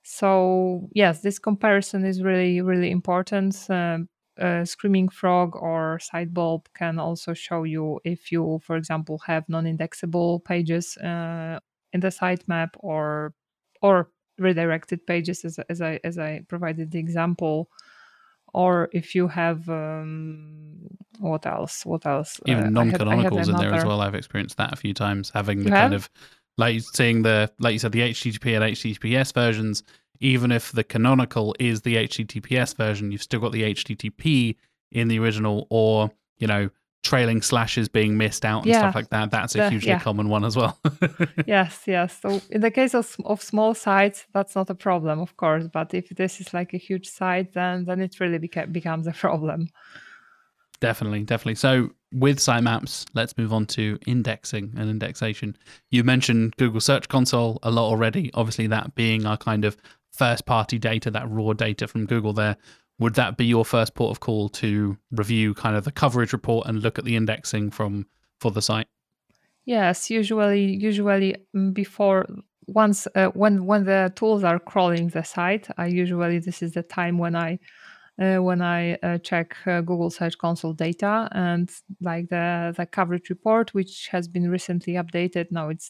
So yes, this comparison is really really important. Um, uh, Screaming Frog or Sitebulb can also show you if you, for example, have non-indexable pages uh, in the sitemap or or redirected pages, as, as I as I provided the example, or if you have um, what else? What else? Even uh, non-canonicals in there as well. I've experienced that a few times, having the you kind have? of like seeing the like you said the HTTP and HTTPS versions. Even if the canonical is the HTTPS version, you've still got the HTTP in the original, or you know trailing slashes being missed out and yeah, stuff like that. That's a hugely yeah. common one as well. [laughs] yes, yes. So in the case of, of small sites, that's not a problem, of course. But if this is like a huge site, then then it really beca- becomes a problem. Definitely, definitely. So with sitemaps, let's move on to indexing and indexation. You mentioned Google Search Console a lot already. Obviously, that being our kind of first party data, that raw data from Google there would that be your first port of call to review kind of the coverage report and look at the indexing from for the site? Yes, usually usually mm, before once uh, when when the tools are crawling the site, I usually this is the time when I uh, when I uh, check uh, Google Search Console data and like the the coverage report, which has been recently updated. Now it's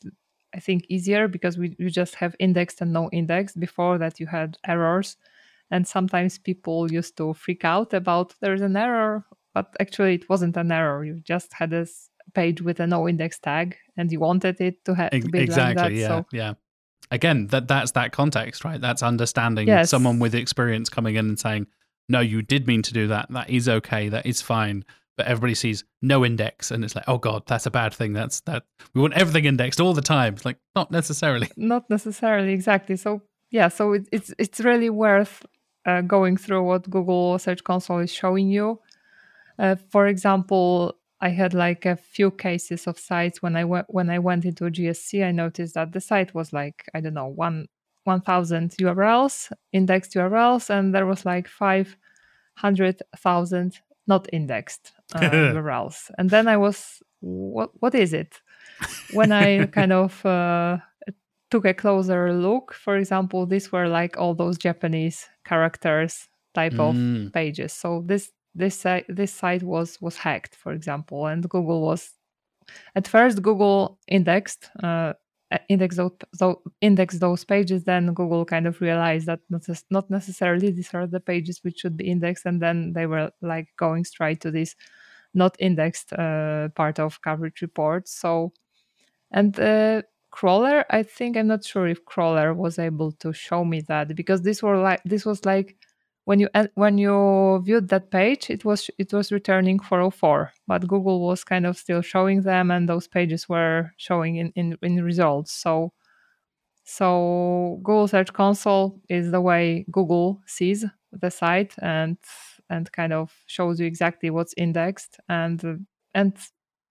I think easier because we you just have indexed and no indexed. Before that, you had errors and sometimes people used to freak out about there's an error but actually it wasn't an error you just had this page with a no index tag and you wanted it to, have to be exactly like that, yeah so. yeah again that that's that context right that's understanding yes. someone with experience coming in and saying no you did mean to do that that is okay that is fine but everybody sees no index and it's like oh god that's a bad thing that's that we want everything indexed all the time it's like not necessarily [laughs] not necessarily exactly so yeah so it, it's it's really worth uh, going through what Google Search Console is showing you. Uh, for example, I had like a few cases of sites when I went when I went into GSC. I noticed that the site was like I don't know one one thousand URLs indexed URLs, and there was like five hundred thousand not indexed [laughs] uh, URLs. And then I was, what what is it? When I [laughs] kind of uh, took a closer look, for example, these were like all those Japanese characters type of mm. pages. So this this uh, this site was was hacked, for example, and Google was at first Google indexed uh, index those, index those pages. Then Google kind of realized that not, not necessarily these are the pages which should be indexed, and then they were like going straight to this not indexed uh, part of coverage report. So and uh, crawler i think i'm not sure if crawler was able to show me that because this were like this was like when you when you viewed that page it was it was returning 404 but google was kind of still showing them and those pages were showing in in, in results. So so google search console is the way google sees the site and and kind of shows you exactly what's indexed. And and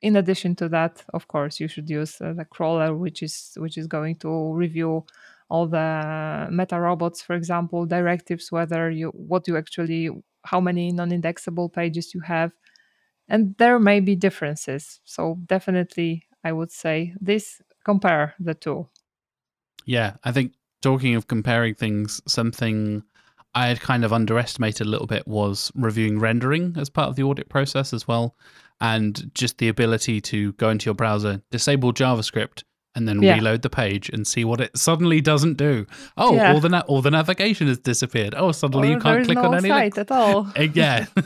in addition to that, of course, you should use uh, the crawler, which is which is going to review all the meta robots, for example, directives, whether you what you actually how many non-indexable pages you have, and there may be differences. So definitely, I would say this compare the two. Yeah, I think talking of comparing things, something I had kind of underestimated a little bit was reviewing rendering as part of the audit process as well and just the ability to go into your browser, disable JavaScript, and then yeah. reload the page and see what it suddenly doesn't do. Oh, yeah. all the na- all the navigation has disappeared. Oh, suddenly or you can't click no on any site at all. [laughs] Eh, yeah, [laughs]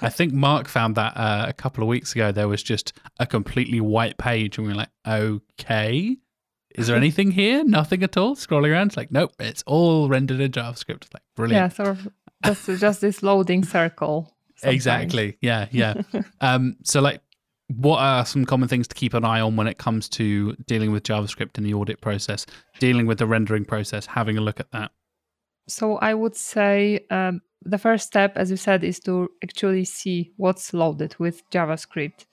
I think Mark found that uh, a couple of weeks ago. There was just a completely white page, and we were like, okay. Is there [laughs] anything here? Nothing at all. Scrolling around, it's like, nope, it's all rendered in JavaScript. It's like, brilliant. Yeah, sort of just, just this loading circle. Sometimes. Exactly. Yeah, yeah. um, so like what are some common things to keep an eye on when it comes to dealing with JavaScript in the audit process, dealing with the rendering process, having a look at that? So I would say um, the first step, as you said, is to actually see what's loaded with JavaScript.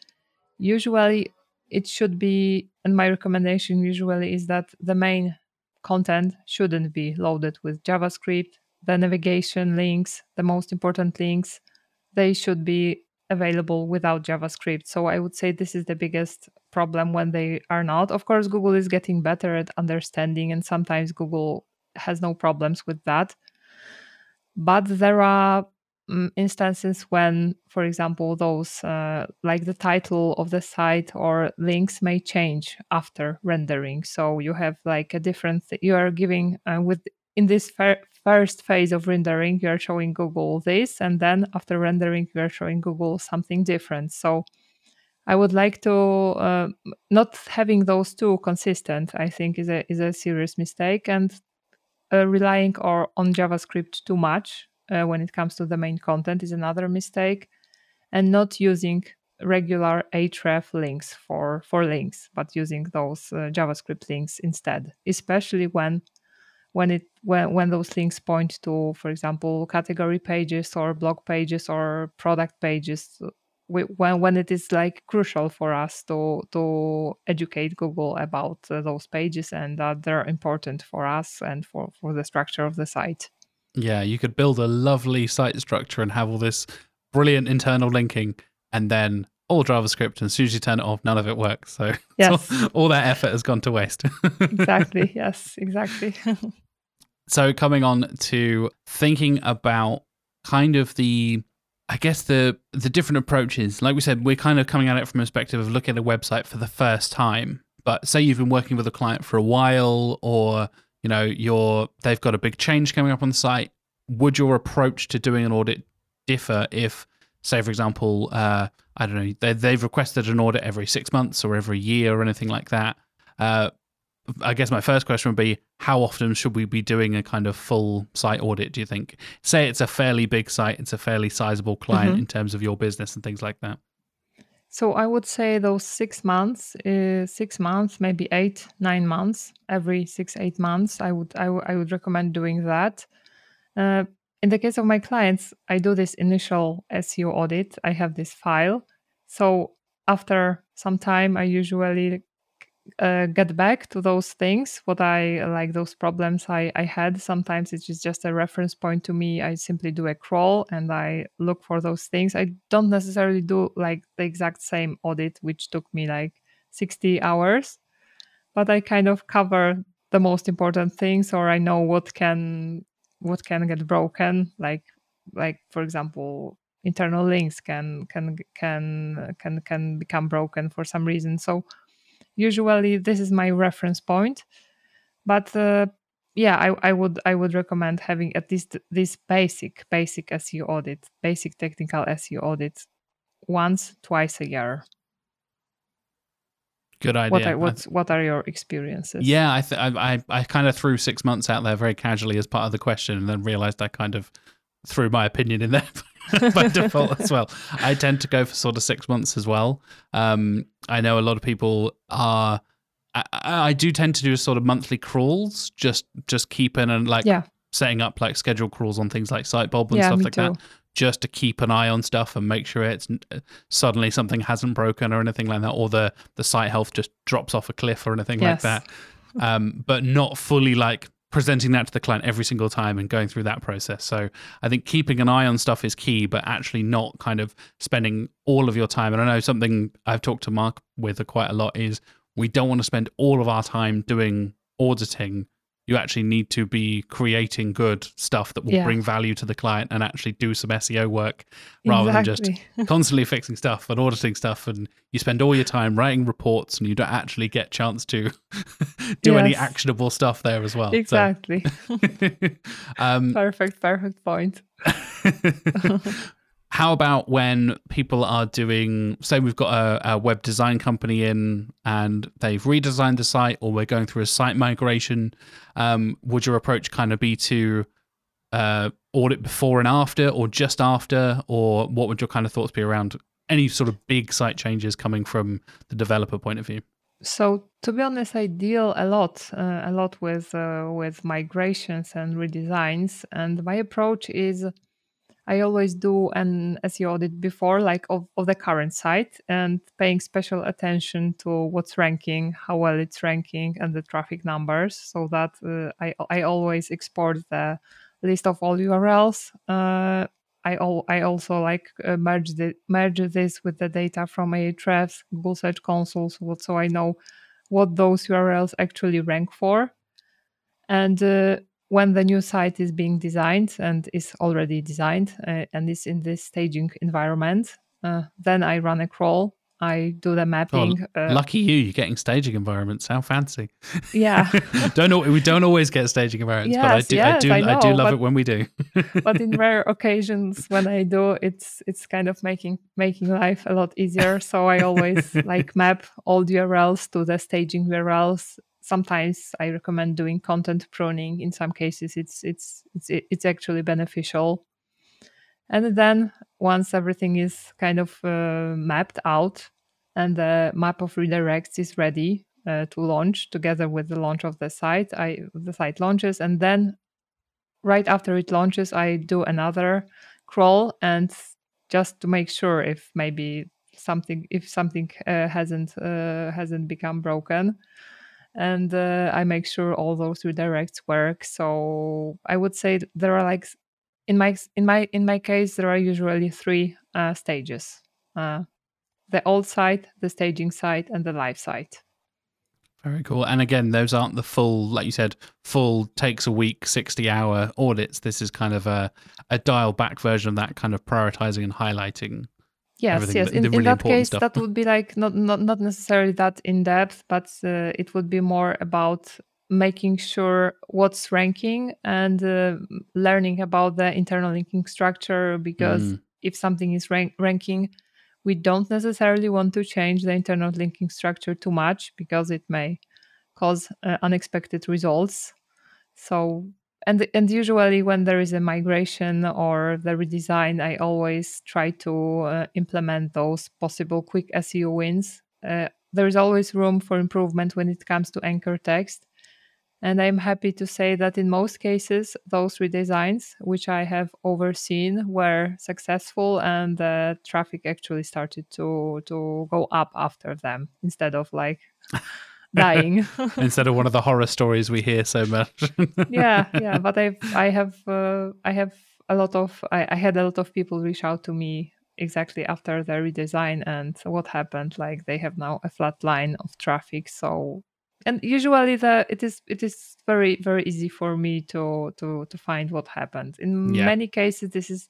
Usually, it should be, and my recommendation usually is that the main content shouldn't be loaded with JavaScript. The navigation links, the most important links, they should be available without JavaScript. So I would say this is the biggest problem when they are not. Of course, Google is getting better at understanding, and sometimes Google has no problems with that. But there are um, instances when, for example, those uh, like the title of the site or links may change after rendering. So you have like a different, you are giving uh, with in this first phase of rendering, you are showing Google this, and then after rendering, you are showing Google something different. So I would like to uh, not having those two consistent. I think is a is a serious mistake, and uh, relying or on JavaScript too much uh, when it comes to the main content is another mistake, and not using regular href links for for links, but using those uh, JavaScript links instead, especially when when it when when those links point to, for example, category pages or blog pages or product pages when when it is like crucial for us to to educate Google about uh, those pages and that they're important for us and for for the structure of the site. Yeah, you could build a lovely site structure and have all this brilliant internal linking, and then all JavaScript, and as soon as you turn it off, none of it works. So [laughs] yes. all, all that effort has gone to waste. [laughs] exactly. Yes. Exactly. [laughs] so coming on to thinking about kind of the I guess the the different approaches, like we said, we're kind of coming at it from a perspective of looking at a website for the first time. But say you've been working with a client for a while, or you know you're they've got a big change coming up on the site. Would your approach to doing an audit differ if, say, for example, uh, I don't know, they, they've requested an audit every six months or every year or anything like that? Uh, I guess my first question would be how often should we be doing a kind of full site audit, do you think? Say it's a fairly big site, it's a fairly sizable client mm-hmm. in terms of your business and things like that. So I would say those six months, uh, six months, maybe eight, nine months, every six, eight months. I would, I, w- I would recommend doing that. Uh, in the case of my clients, I do this initial SEO audit. I have this file. So after some time, I usually uh, get back to those things what i like those problems I, I had. Sometimes it's just a reference point to me. I simply do a crawl and i look for those things. I don't necessarily do like the exact same audit which took me like 60 hours but i kind of cover the most important things or i know what can what can get broken. Like like for example internal links can can can can can become broken for some reason. So usually this is my reference point but uh, yeah I, I would i would recommend having at least this basic basic seo audit basic technical seo audit once twice a year. Good idea. What are, what's, what are your experiences? Yeah i th- I, I, I kind of threw six months out there very casually as part of the question and then realized i kind of threw my opinion in there [laughs] [laughs] by default as well. I tend to go for sort of six months as well. Um, I know a lot of people are. I, I, do tend to do sort of monthly crawls, just just keeping and like yeah. setting up like scheduled crawls on things like Sitebulb and yeah, stuff like too. that, just to keep an eye on stuff and make sure it's suddenly something hasn't broken or anything like that, or the the site health just drops off a cliff or anything yes. like that. Um, but not fully like presenting that to the client every single time and going through that process. So I think keeping an eye on stuff is key, but actually not kind of spending all of your time. And I know something I've talked to Mark with quite a lot is we don't want to spend all of our time doing auditing you actually need to be creating good stuff that will yeah. bring value to the client and actually do some SEO work rather exactly. than just [laughs] constantly fixing stuff and auditing stuff and you spend all your time writing reports and you don't actually get chance to [laughs] do yes. any actionable stuff there as well. Exactly. So. [laughs] um, perfect, perfect point. How about when people are doing, say, we've got a, a, web design company in and they've redesigned the site, or we're going through a site migration? Um, would your approach kind of be to uh, audit before and after, or just after, or what would your kind of thoughts be around any sort of big site changes coming from the developer point of view? So, to be honest, I deal a lot, uh, a lot with uh, with migrations and redesigns, and my approach is I always do an SEO audit before, like of, of the current site, and paying special attention to what's ranking, how well it's ranking, and the traffic numbers, so that uh, I I always export the list of all URLs. Uh, I al- I also like uh, merge the merge this with the data from Ahrefs, Google Search Console, so, so I know what those URLs actually rank for, and uh, when the new site is being designed and is already designed uh, and is in this staging environment, uh, then I run a crawl I do the mapping. Oh, uh, lucky you, you're getting staging environments. How fancy! Yeah, [laughs] don't know. We don't always get staging environments, yes, but I do. Yes, I do. I, know, I do love but, it when we do. [laughs] but in rare occasions, when I do, it's it's kind of making making life a lot easier. So I always [laughs] like map all the URLs to the staging URLs. Sometimes I recommend doing content pruning. In some cases, it's it's it's it's actually beneficial. And then once everything is kind of uh, mapped out and the map of redirects is ready uh, to launch together with the launch of the site, I the site launches and then right after it launches, I do another crawl and just to make sure if maybe something if something uh, hasn't uh, hasn't become broken and uh, I make sure all those redirects work. So I would say there are like in my in my in my case there are usually three uh, stages uh, the old site the staging site and the live site very cool and again those aren't the full like you said full takes a week 60 hour audits this is kind of a, a dial back version of that kind of prioritizing and highlighting yes yes in, really in that case stuff. that would be like not, not not necessarily that in depth but uh, it would be more about making sure what's ranking and uh, learning about the internal linking structure because mm. if something is rank- ranking we don't necessarily want to change the internal linking structure too much because it may cause uh, unexpected results so and and usually when there is a migration or the redesign i always try to uh, implement those possible quick seo wins. Uh, there is always room for improvement when it comes to anchor text. And I'm happy to say that in most cases, those redesigns, which I have overseen, were successful and the traffic actually started to, to go up after them instead of like dying. [laughs] instead of one of the horror stories we hear so much. [laughs] yeah, yeah. But I've, [laughs] I have, uh, I have a lot of, I, I had a lot of people reach out to me exactly after the redesign and what happened like they have now a flat line of traffic so and usually the it is it is very very easy for me to to to find what happened in yeah. many cases this is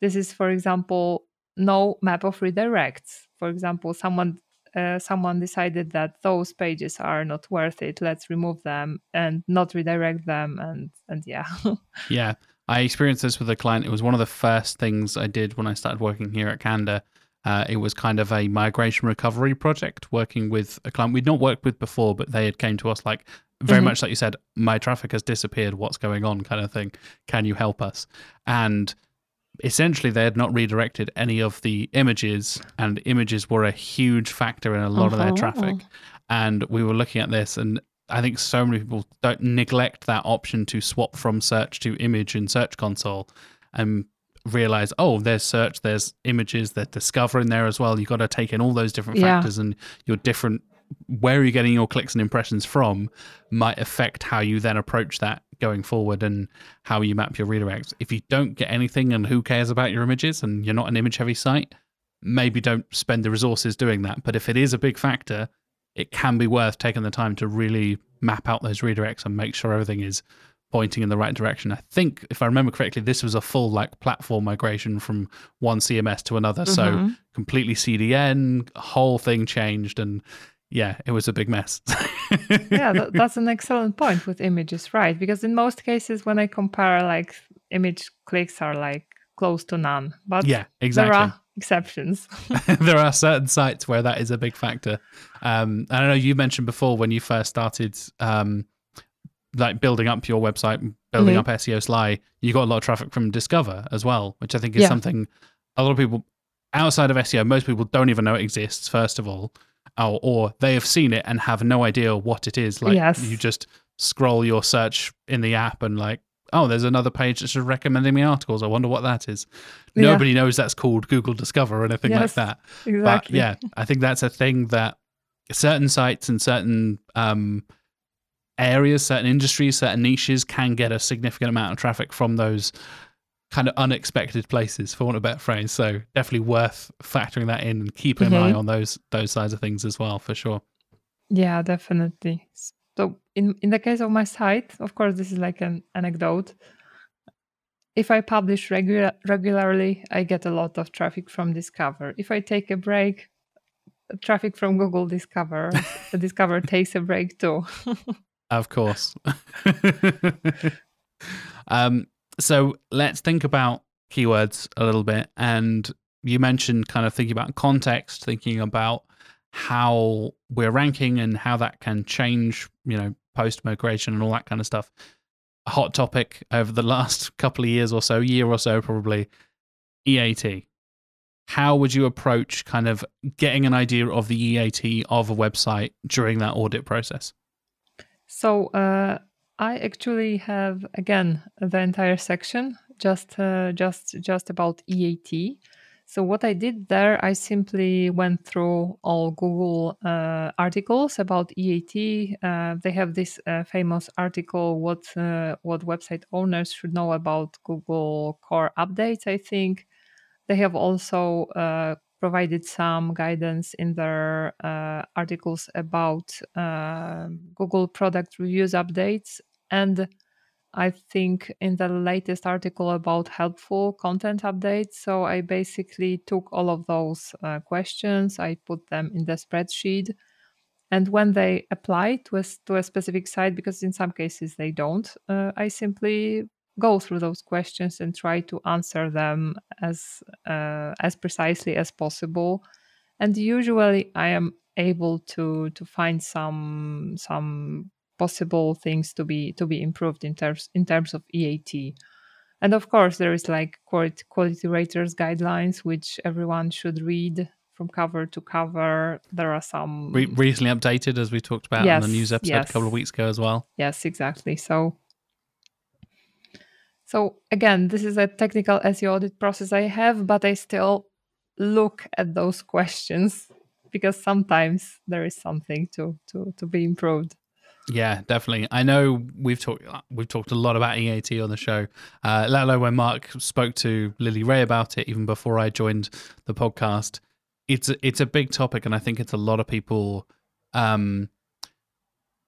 this is for example no map of redirects for example someone uh, someone decided that those pages are not worth it let's remove them and not redirect them and and yeah [laughs] yeah i experienced this with a client it was one of the first things i did when i started working here at Candour uh, it was kind of a migration recovery project working with a client we'd not worked with before, but they had came to us like very mm-hmm. much like you said, my traffic has disappeared. What's going on? Kind of thing. Can you help us? And essentially, they had not redirected any of the images, and images were a huge factor in a lot uh-huh. of their uh-huh. traffic. And we were looking at this, and I think so many people don't neglect that option to swap from search to image in Search Console. And realize, oh, there's search, there's images, there's discover in there as well. You've got to take in all those different factors yeah. and your different where are you getting your clicks and impressions from might affect how you then approach that going forward and how you map your redirects. If you don't get anything and who cares about your images and you're not an image heavy site, maybe don't spend the resources doing that. But if it is a big factor, it can be worth taking the time to really map out those redirects and make sure everything is pointing in the right direction. I think, if I remember correctly, this was a full like platform migration from one CMS to another. Mm-hmm. So completely CDN, whole thing changed, and yeah, it was a big mess. [laughs] yeah, that, that's an excellent point with images, right? Because in most cases, when I compare, like image clicks are like close to none. But yeah, exactly. There are exceptions. [laughs] [laughs] there are certain sites where that is a big factor. Um, I know you mentioned before when you first started. Um, like building up your website, building mm-hmm. up SEOSLY, you got a lot of traffic from Discover as well, which I think is yeah. something a lot of people outside of SEO, most people don't even know it exists. First of all, or, or they have seen it and have no idea what it is. Like yes. you just scroll your search in the app and like, oh, there's another page that's just recommending me articles. I wonder what that is. Yeah. Nobody knows that's called Google Discover or anything yes, like that. Exactly. But yeah, I think that's a thing that certain sites and certain um, areas, certain industries, certain niches can get a significant amount of traffic from those kind of unexpected places, for want of a better phrase. So definitely worth factoring that in and keeping mm-hmm. an eye on those those sides of things as well, for sure. Yeah, definitely. So in in the case of my site, of course, this is like an anecdote. If I publish regular, regularly, I get a lot of traffic from Discover. If I take a break, traffic from Google Discover, Discover [laughs] takes a break too. of course. [laughs] um, so let's think about keywords a little bit. And you mentioned kind of thinking about context, thinking about how we're ranking and how that can change, you know, post migration and all that kind of stuff. A hot topic over the [laughs] last couple of years or so, year or so probably, EAT. How would you approach kind of getting an idea of the EAT of a website during that audit process? So, uh, I actually have again the entire section just uh, just just about EAT. So what I did there, I simply went through all Google uh, articles about EAT. Uh, they have this uh, famous article, "What uh, what website owners should know about Google Core updates." I think they have also uh, provided some guidance in their uh, articles about Google product reviews updates and I think in the latest article about helpful content updates. So I basically took all of those uh, questions, I put them in the spreadsheet. And when they apply to a, to a specific site, because in some cases they don't, uh, I simply go through those questions and try to answer them as uh, as precisely as possible. And usually I am able to to find some some possible things to be to be improved in terms in terms of EAT. And of course, there is like quality, quality raters guidelines, which everyone should read from cover to cover. There are some Re- recently updated, as we talked about yes, on the news episode yes. a couple of weeks ago as well. Yes, exactly. So, so again, this is a technical SEO audit process I have, but I still look at those questions because sometimes there is something to to to be improved. Yeah, definitely. I know we've talked we've talked a lot about EAT on the show. Uh, let alone when Mark spoke to Lily Ray about it, even before I joined the podcast. It's a, it's a big topic, and I think it's a lot of people. Um,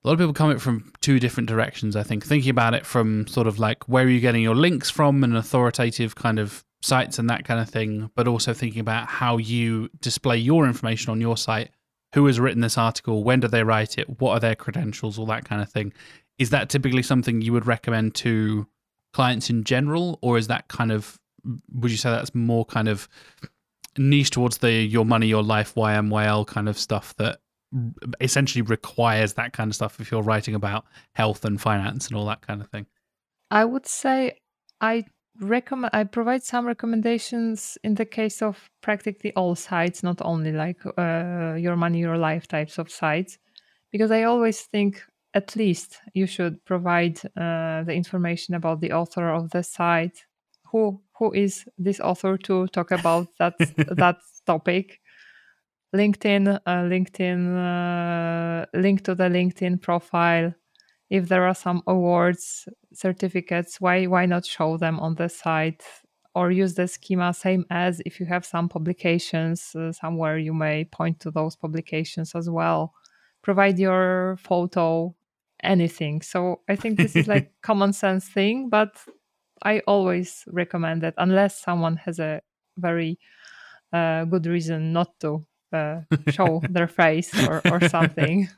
a lot of people come at it from two different directions. I think thinking about it from sort of like where are you getting your links from, and authoritative kind of sites and that kind of thing, but also thinking about how you display your information on your site who has written this article, when did they write it, what are their credentials, all that kind of thing. Is that typically something you would recommend to clients in general, or is that kind of would you say that's more kind of niche towards the your money, your life, YMYL kind of stuff that essentially requires that kind of stuff if you're writing about health and finance and all that kind of thing? I would say I recommend i provide some recommendations in the case of practically all sites not only like uh, your money your life types of sites because i always think at least you should provide uh, the information about the author of the site. Who who is this author to talk about [laughs] that that topic? Linkedin uh, linkedin uh, link to the linkedin profile. If there are some awards certificates why why not show them on the site or use the schema same as if you have some publications uh, somewhere you may point to those publications as well. Provide your photo anything. So i think this is like [laughs] common sense thing but i always recommend that unless someone has a very uh, good reason not to uh, show their face or, or [laughs] something.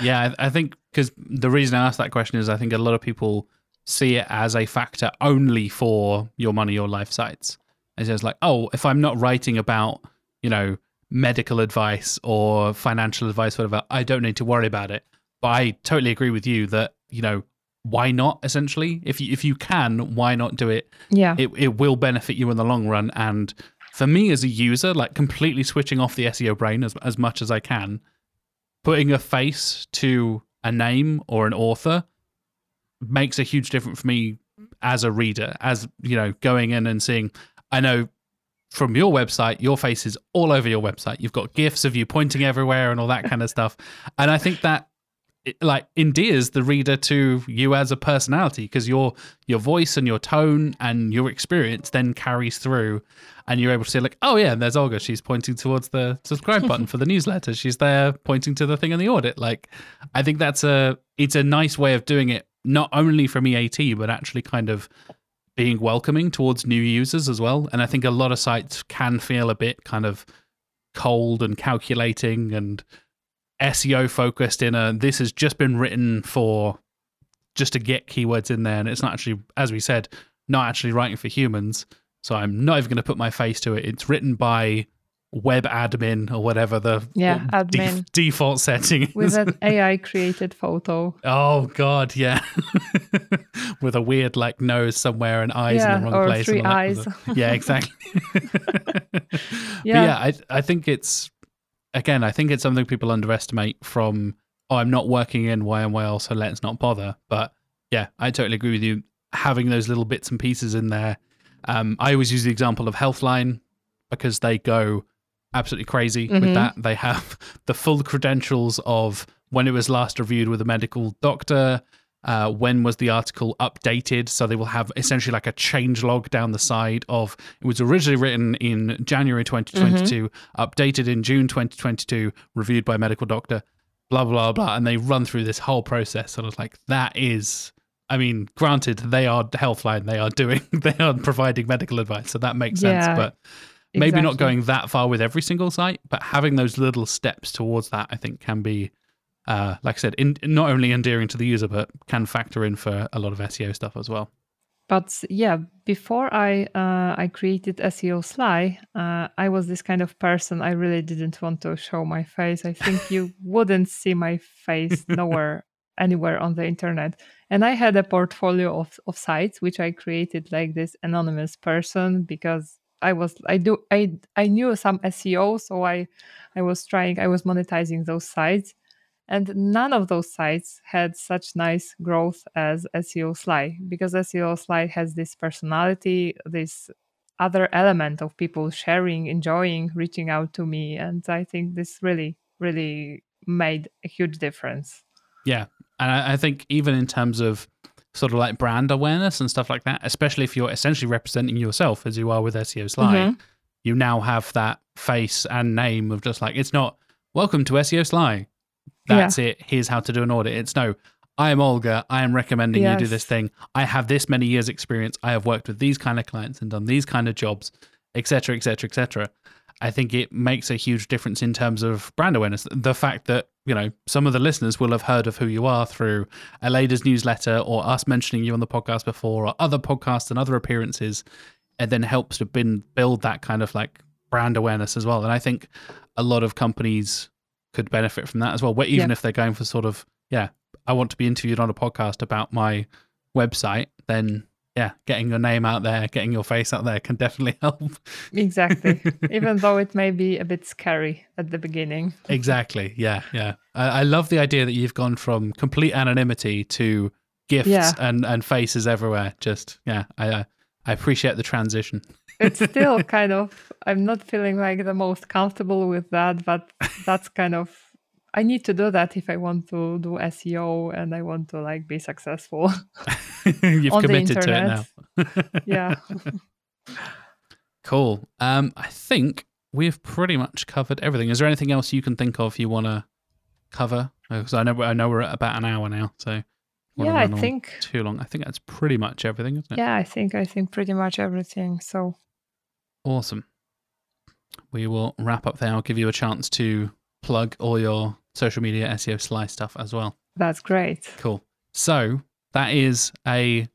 yeah, I, I think because the reason I asked that question is I think a lot of people see it as a factor only for your money, your life sites. It's just like, oh, if I'm not writing about, you know, medical advice or financial advice, whatever, I don't need to worry about it. But I totally agree with you that, you know, why not essentially? If you if you can, why not do it? Yeah. It it will benefit you in the long run and for me as a user, like completely switching off the SEO brain as, as much as I can, putting a face to a name or an author makes a huge difference for me as a reader, as you know, going in and seeing, I know from your website, your face is all over your website. You've got GIFs of you pointing everywhere and all that kind of stuff. And I think that it, like endears the reader to you as a personality because your your voice and your tone and your experience then carries through and you're able to say like oh yeah and there's olga. She's pointing towards the subscribe [laughs] button for the newsletter. She's there pointing to the thing in the audit. Like i think that's a it's a nice way of doing it not only from eat but actually kind of being welcoming towards new users as well. And i think a lot of sites can feel a bit kind of cold and calculating and SEO focused in a this has just been written for just to get keywords in there and it's not actually as we said not actually writing for humans so I'm not even going to put my face to it it's written by web admin or whatever the Yeah, def- admin. default setting is. With an [laughs] AI created photo. oh god yeah [laughs] with a weird like nose somewhere and eyes in the wrong or place three eyes. kind of stuff. yeah exactly [laughs] But Yeah. yeah, I I think it's again, I think it's something people underestimate from oh, I'm not working in YMYL, so let's not bother. But yeah, I totally agree with you. Having those little bits and pieces in there. Um, I always use the example of Healthline because they go absolutely crazy with Mhm. that. They have [laughs] the full credentials of when it was last reviewed with a medical doctor, uh, when was the article updated. So they will have essentially like a change log down the side of it was originally written in January 2022, updated in June 2022, reviewed by a medical doctor, blah, blah, blah. And they run through this whole process. And I was like, that is. I mean, granted, they are Healthline. They are doing, [laughs] they are providing medical advice, so that makes sense. But maybe not going that far with every single site, but having those little steps towards that, I think, can be, uh, like I said, in, not only endearing to the user, but can factor in for a lot of SEO stuff as well. But yeah, before I uh, I created SEOSLY, uh, I was this kind of person. I really didn't want to show my face. I think you [laughs] wouldn't see my face nowhere anywhere on the internet. And I had a portfolio of, of sites which I created like this anonymous person because I was I do I I knew some SEO, so I I was trying I was monetizing those sites. And none of those sites had such nice growth as SEOSLY because SEOSLY has this personality, this other element of people sharing, enjoying, reaching out to me. And I think this really, really made a huge difference. Yeah. And I, think even in terms of sort of like brand awareness and stuff like that, especially if you're essentially representing yourself as you are with SEOSLY, Mhm. you now have that face and name of just like, it's not welcome to SEOSLY. That's it. Here's how to do an audit. It's no, I am Olga. I am recommending you do this thing. I have this many years experience. I have worked with these kind of clients and done these kind of jobs, etc., etc., etc. I think it makes a huge difference in terms of brand awareness. The fact that, you know, some of the listeners will have heard of who you are through Aleyda's newsletter or us mentioning you on the podcast before or other podcasts and other appearances, and then helps to bin, build that kind of like brand awareness as well. And I think a lot of companies could benefit from that as well. Where even Yeah. if they're going for sort of, yeah, I want to be interviewed on a podcast about my website, then yeah, getting your name out there, getting your face out there can definitely [laughs] help. Exactly. [laughs] Even though it may be a bit scary at the beginning. exactly. Yeah, yeah. I, I love the idea that you've gone from complete anonymity to gifts Yeah. and and faces everywhere. Just yeah, I I appreciate the transition. It's still kind of, I'm not feeling like the most comfortable with that, but that's kind of, I need to do that if I want to do SEO and I want to like be successful. [laughs] You've committed to it now. [laughs] yeah. Cool. Um, I think we've pretty much covered everything. Is there anything else you can think of you want to cover? Because I know I know we're at about an hour now, so Yeah, I think too long. I think that's pretty much everything, isn't it? Yeah, I think I think pretty much everything. So Awesome. We will wrap up there. I'll give you a chance to plug all your social media SEOSLY stuff as well. that's great. Cool. So that is a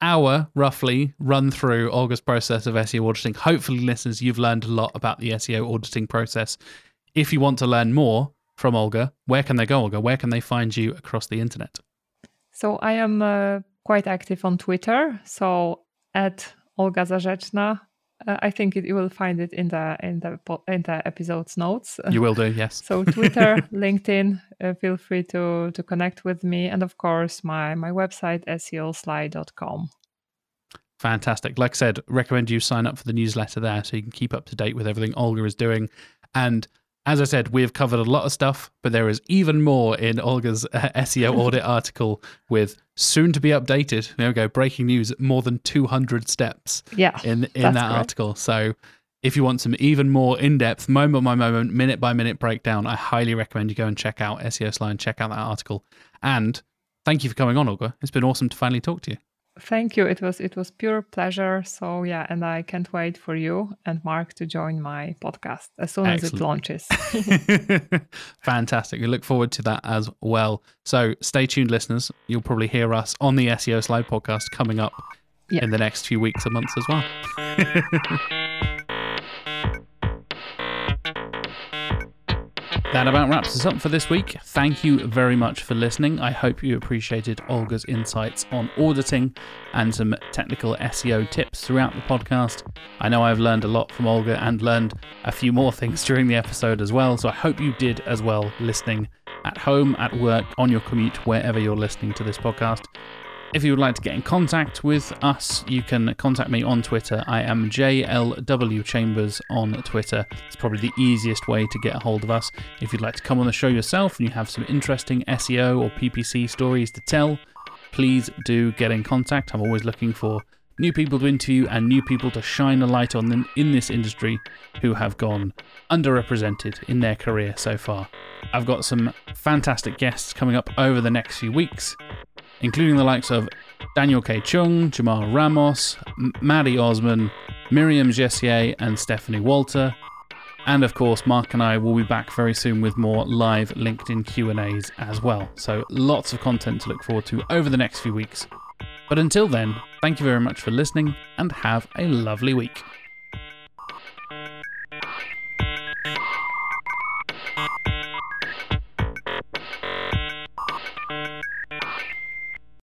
hour roughly run through Olga's process of SEO auditing. Hopefully, listeners, you've learned a lot about the SEO auditing process. If you want to learn more from Olga, where can they go, Olga? Where can they find you across the internet? So I am uh, quite active on Twitter. So at Olga Zarzeczna, uh, I think it, you will find it in the in the in the episode's notes. [laughs] You will do, yes. So Twitter, [laughs] LinkedIn, uh, feel free to to connect with me, and of course my my website seosly.com. Fantastic. Like I said, recommend you sign up for the newsletter there so you can keep up to date with everything Olga is doing. And As I said, we have covered a lot of stuff, but there is even more in Olga's uh, SEO [laughs] audit article with soon to be updated. There we go, breaking news, more than 200 steps Yeah. in in that correct. article. So if you want some even more in-depth, moment by moment, minute by minute breakdown, I highly recommend you go and check out SEOSLY and check out that article. And thank you for coming on, Olga. It's been awesome to finally talk to you. Thank you. It was it was pure pleasure. So yeah, and I can't wait for you and Mark to join my podcast as soon as it launches. [laughs] [laughs] Fantastic. We look forward to that as well. So stay tuned, listeners. You'll probably hear us on the SEOSLY podcast coming up Yeah. in the next few weeks and months as well. [laughs] That about wraps us up for this week. Thank you very much for listening. I hope you appreciated Olga's insights on auditing and some technical SEO tips throughout the podcast. I know I've learned a lot from Olga and learned a few more things [laughs] during the episode as well, so I hope you did as well listening at home, at work, on your commute, wherever you're listening to this podcast. If you would like to get in contact with us, you can contact me on Twitter. I am JLW Chambers on Twitter. It's probably the easiest way to get a hold of us. If you'd like to come on the show yourself and you have some interesting SEO or PPC stories to tell, please do get in contact. I'm always looking for new people to interview and new people to shine a light on them in this industry who have gone underrepresented in their career so far. I've got some fantastic guests coming up over the next few weeks including the likes of Daniel K. Cheung, Jamar Ramos, M- Maddie Osman, Miriam Jessier, and Stephanie Walter. And of course, Mark and I will be back very soon with more live LinkedIn Q&As as well. So lots of content to look forward to over the next few weeks. But until then, thank you very much for listening and have a lovely week.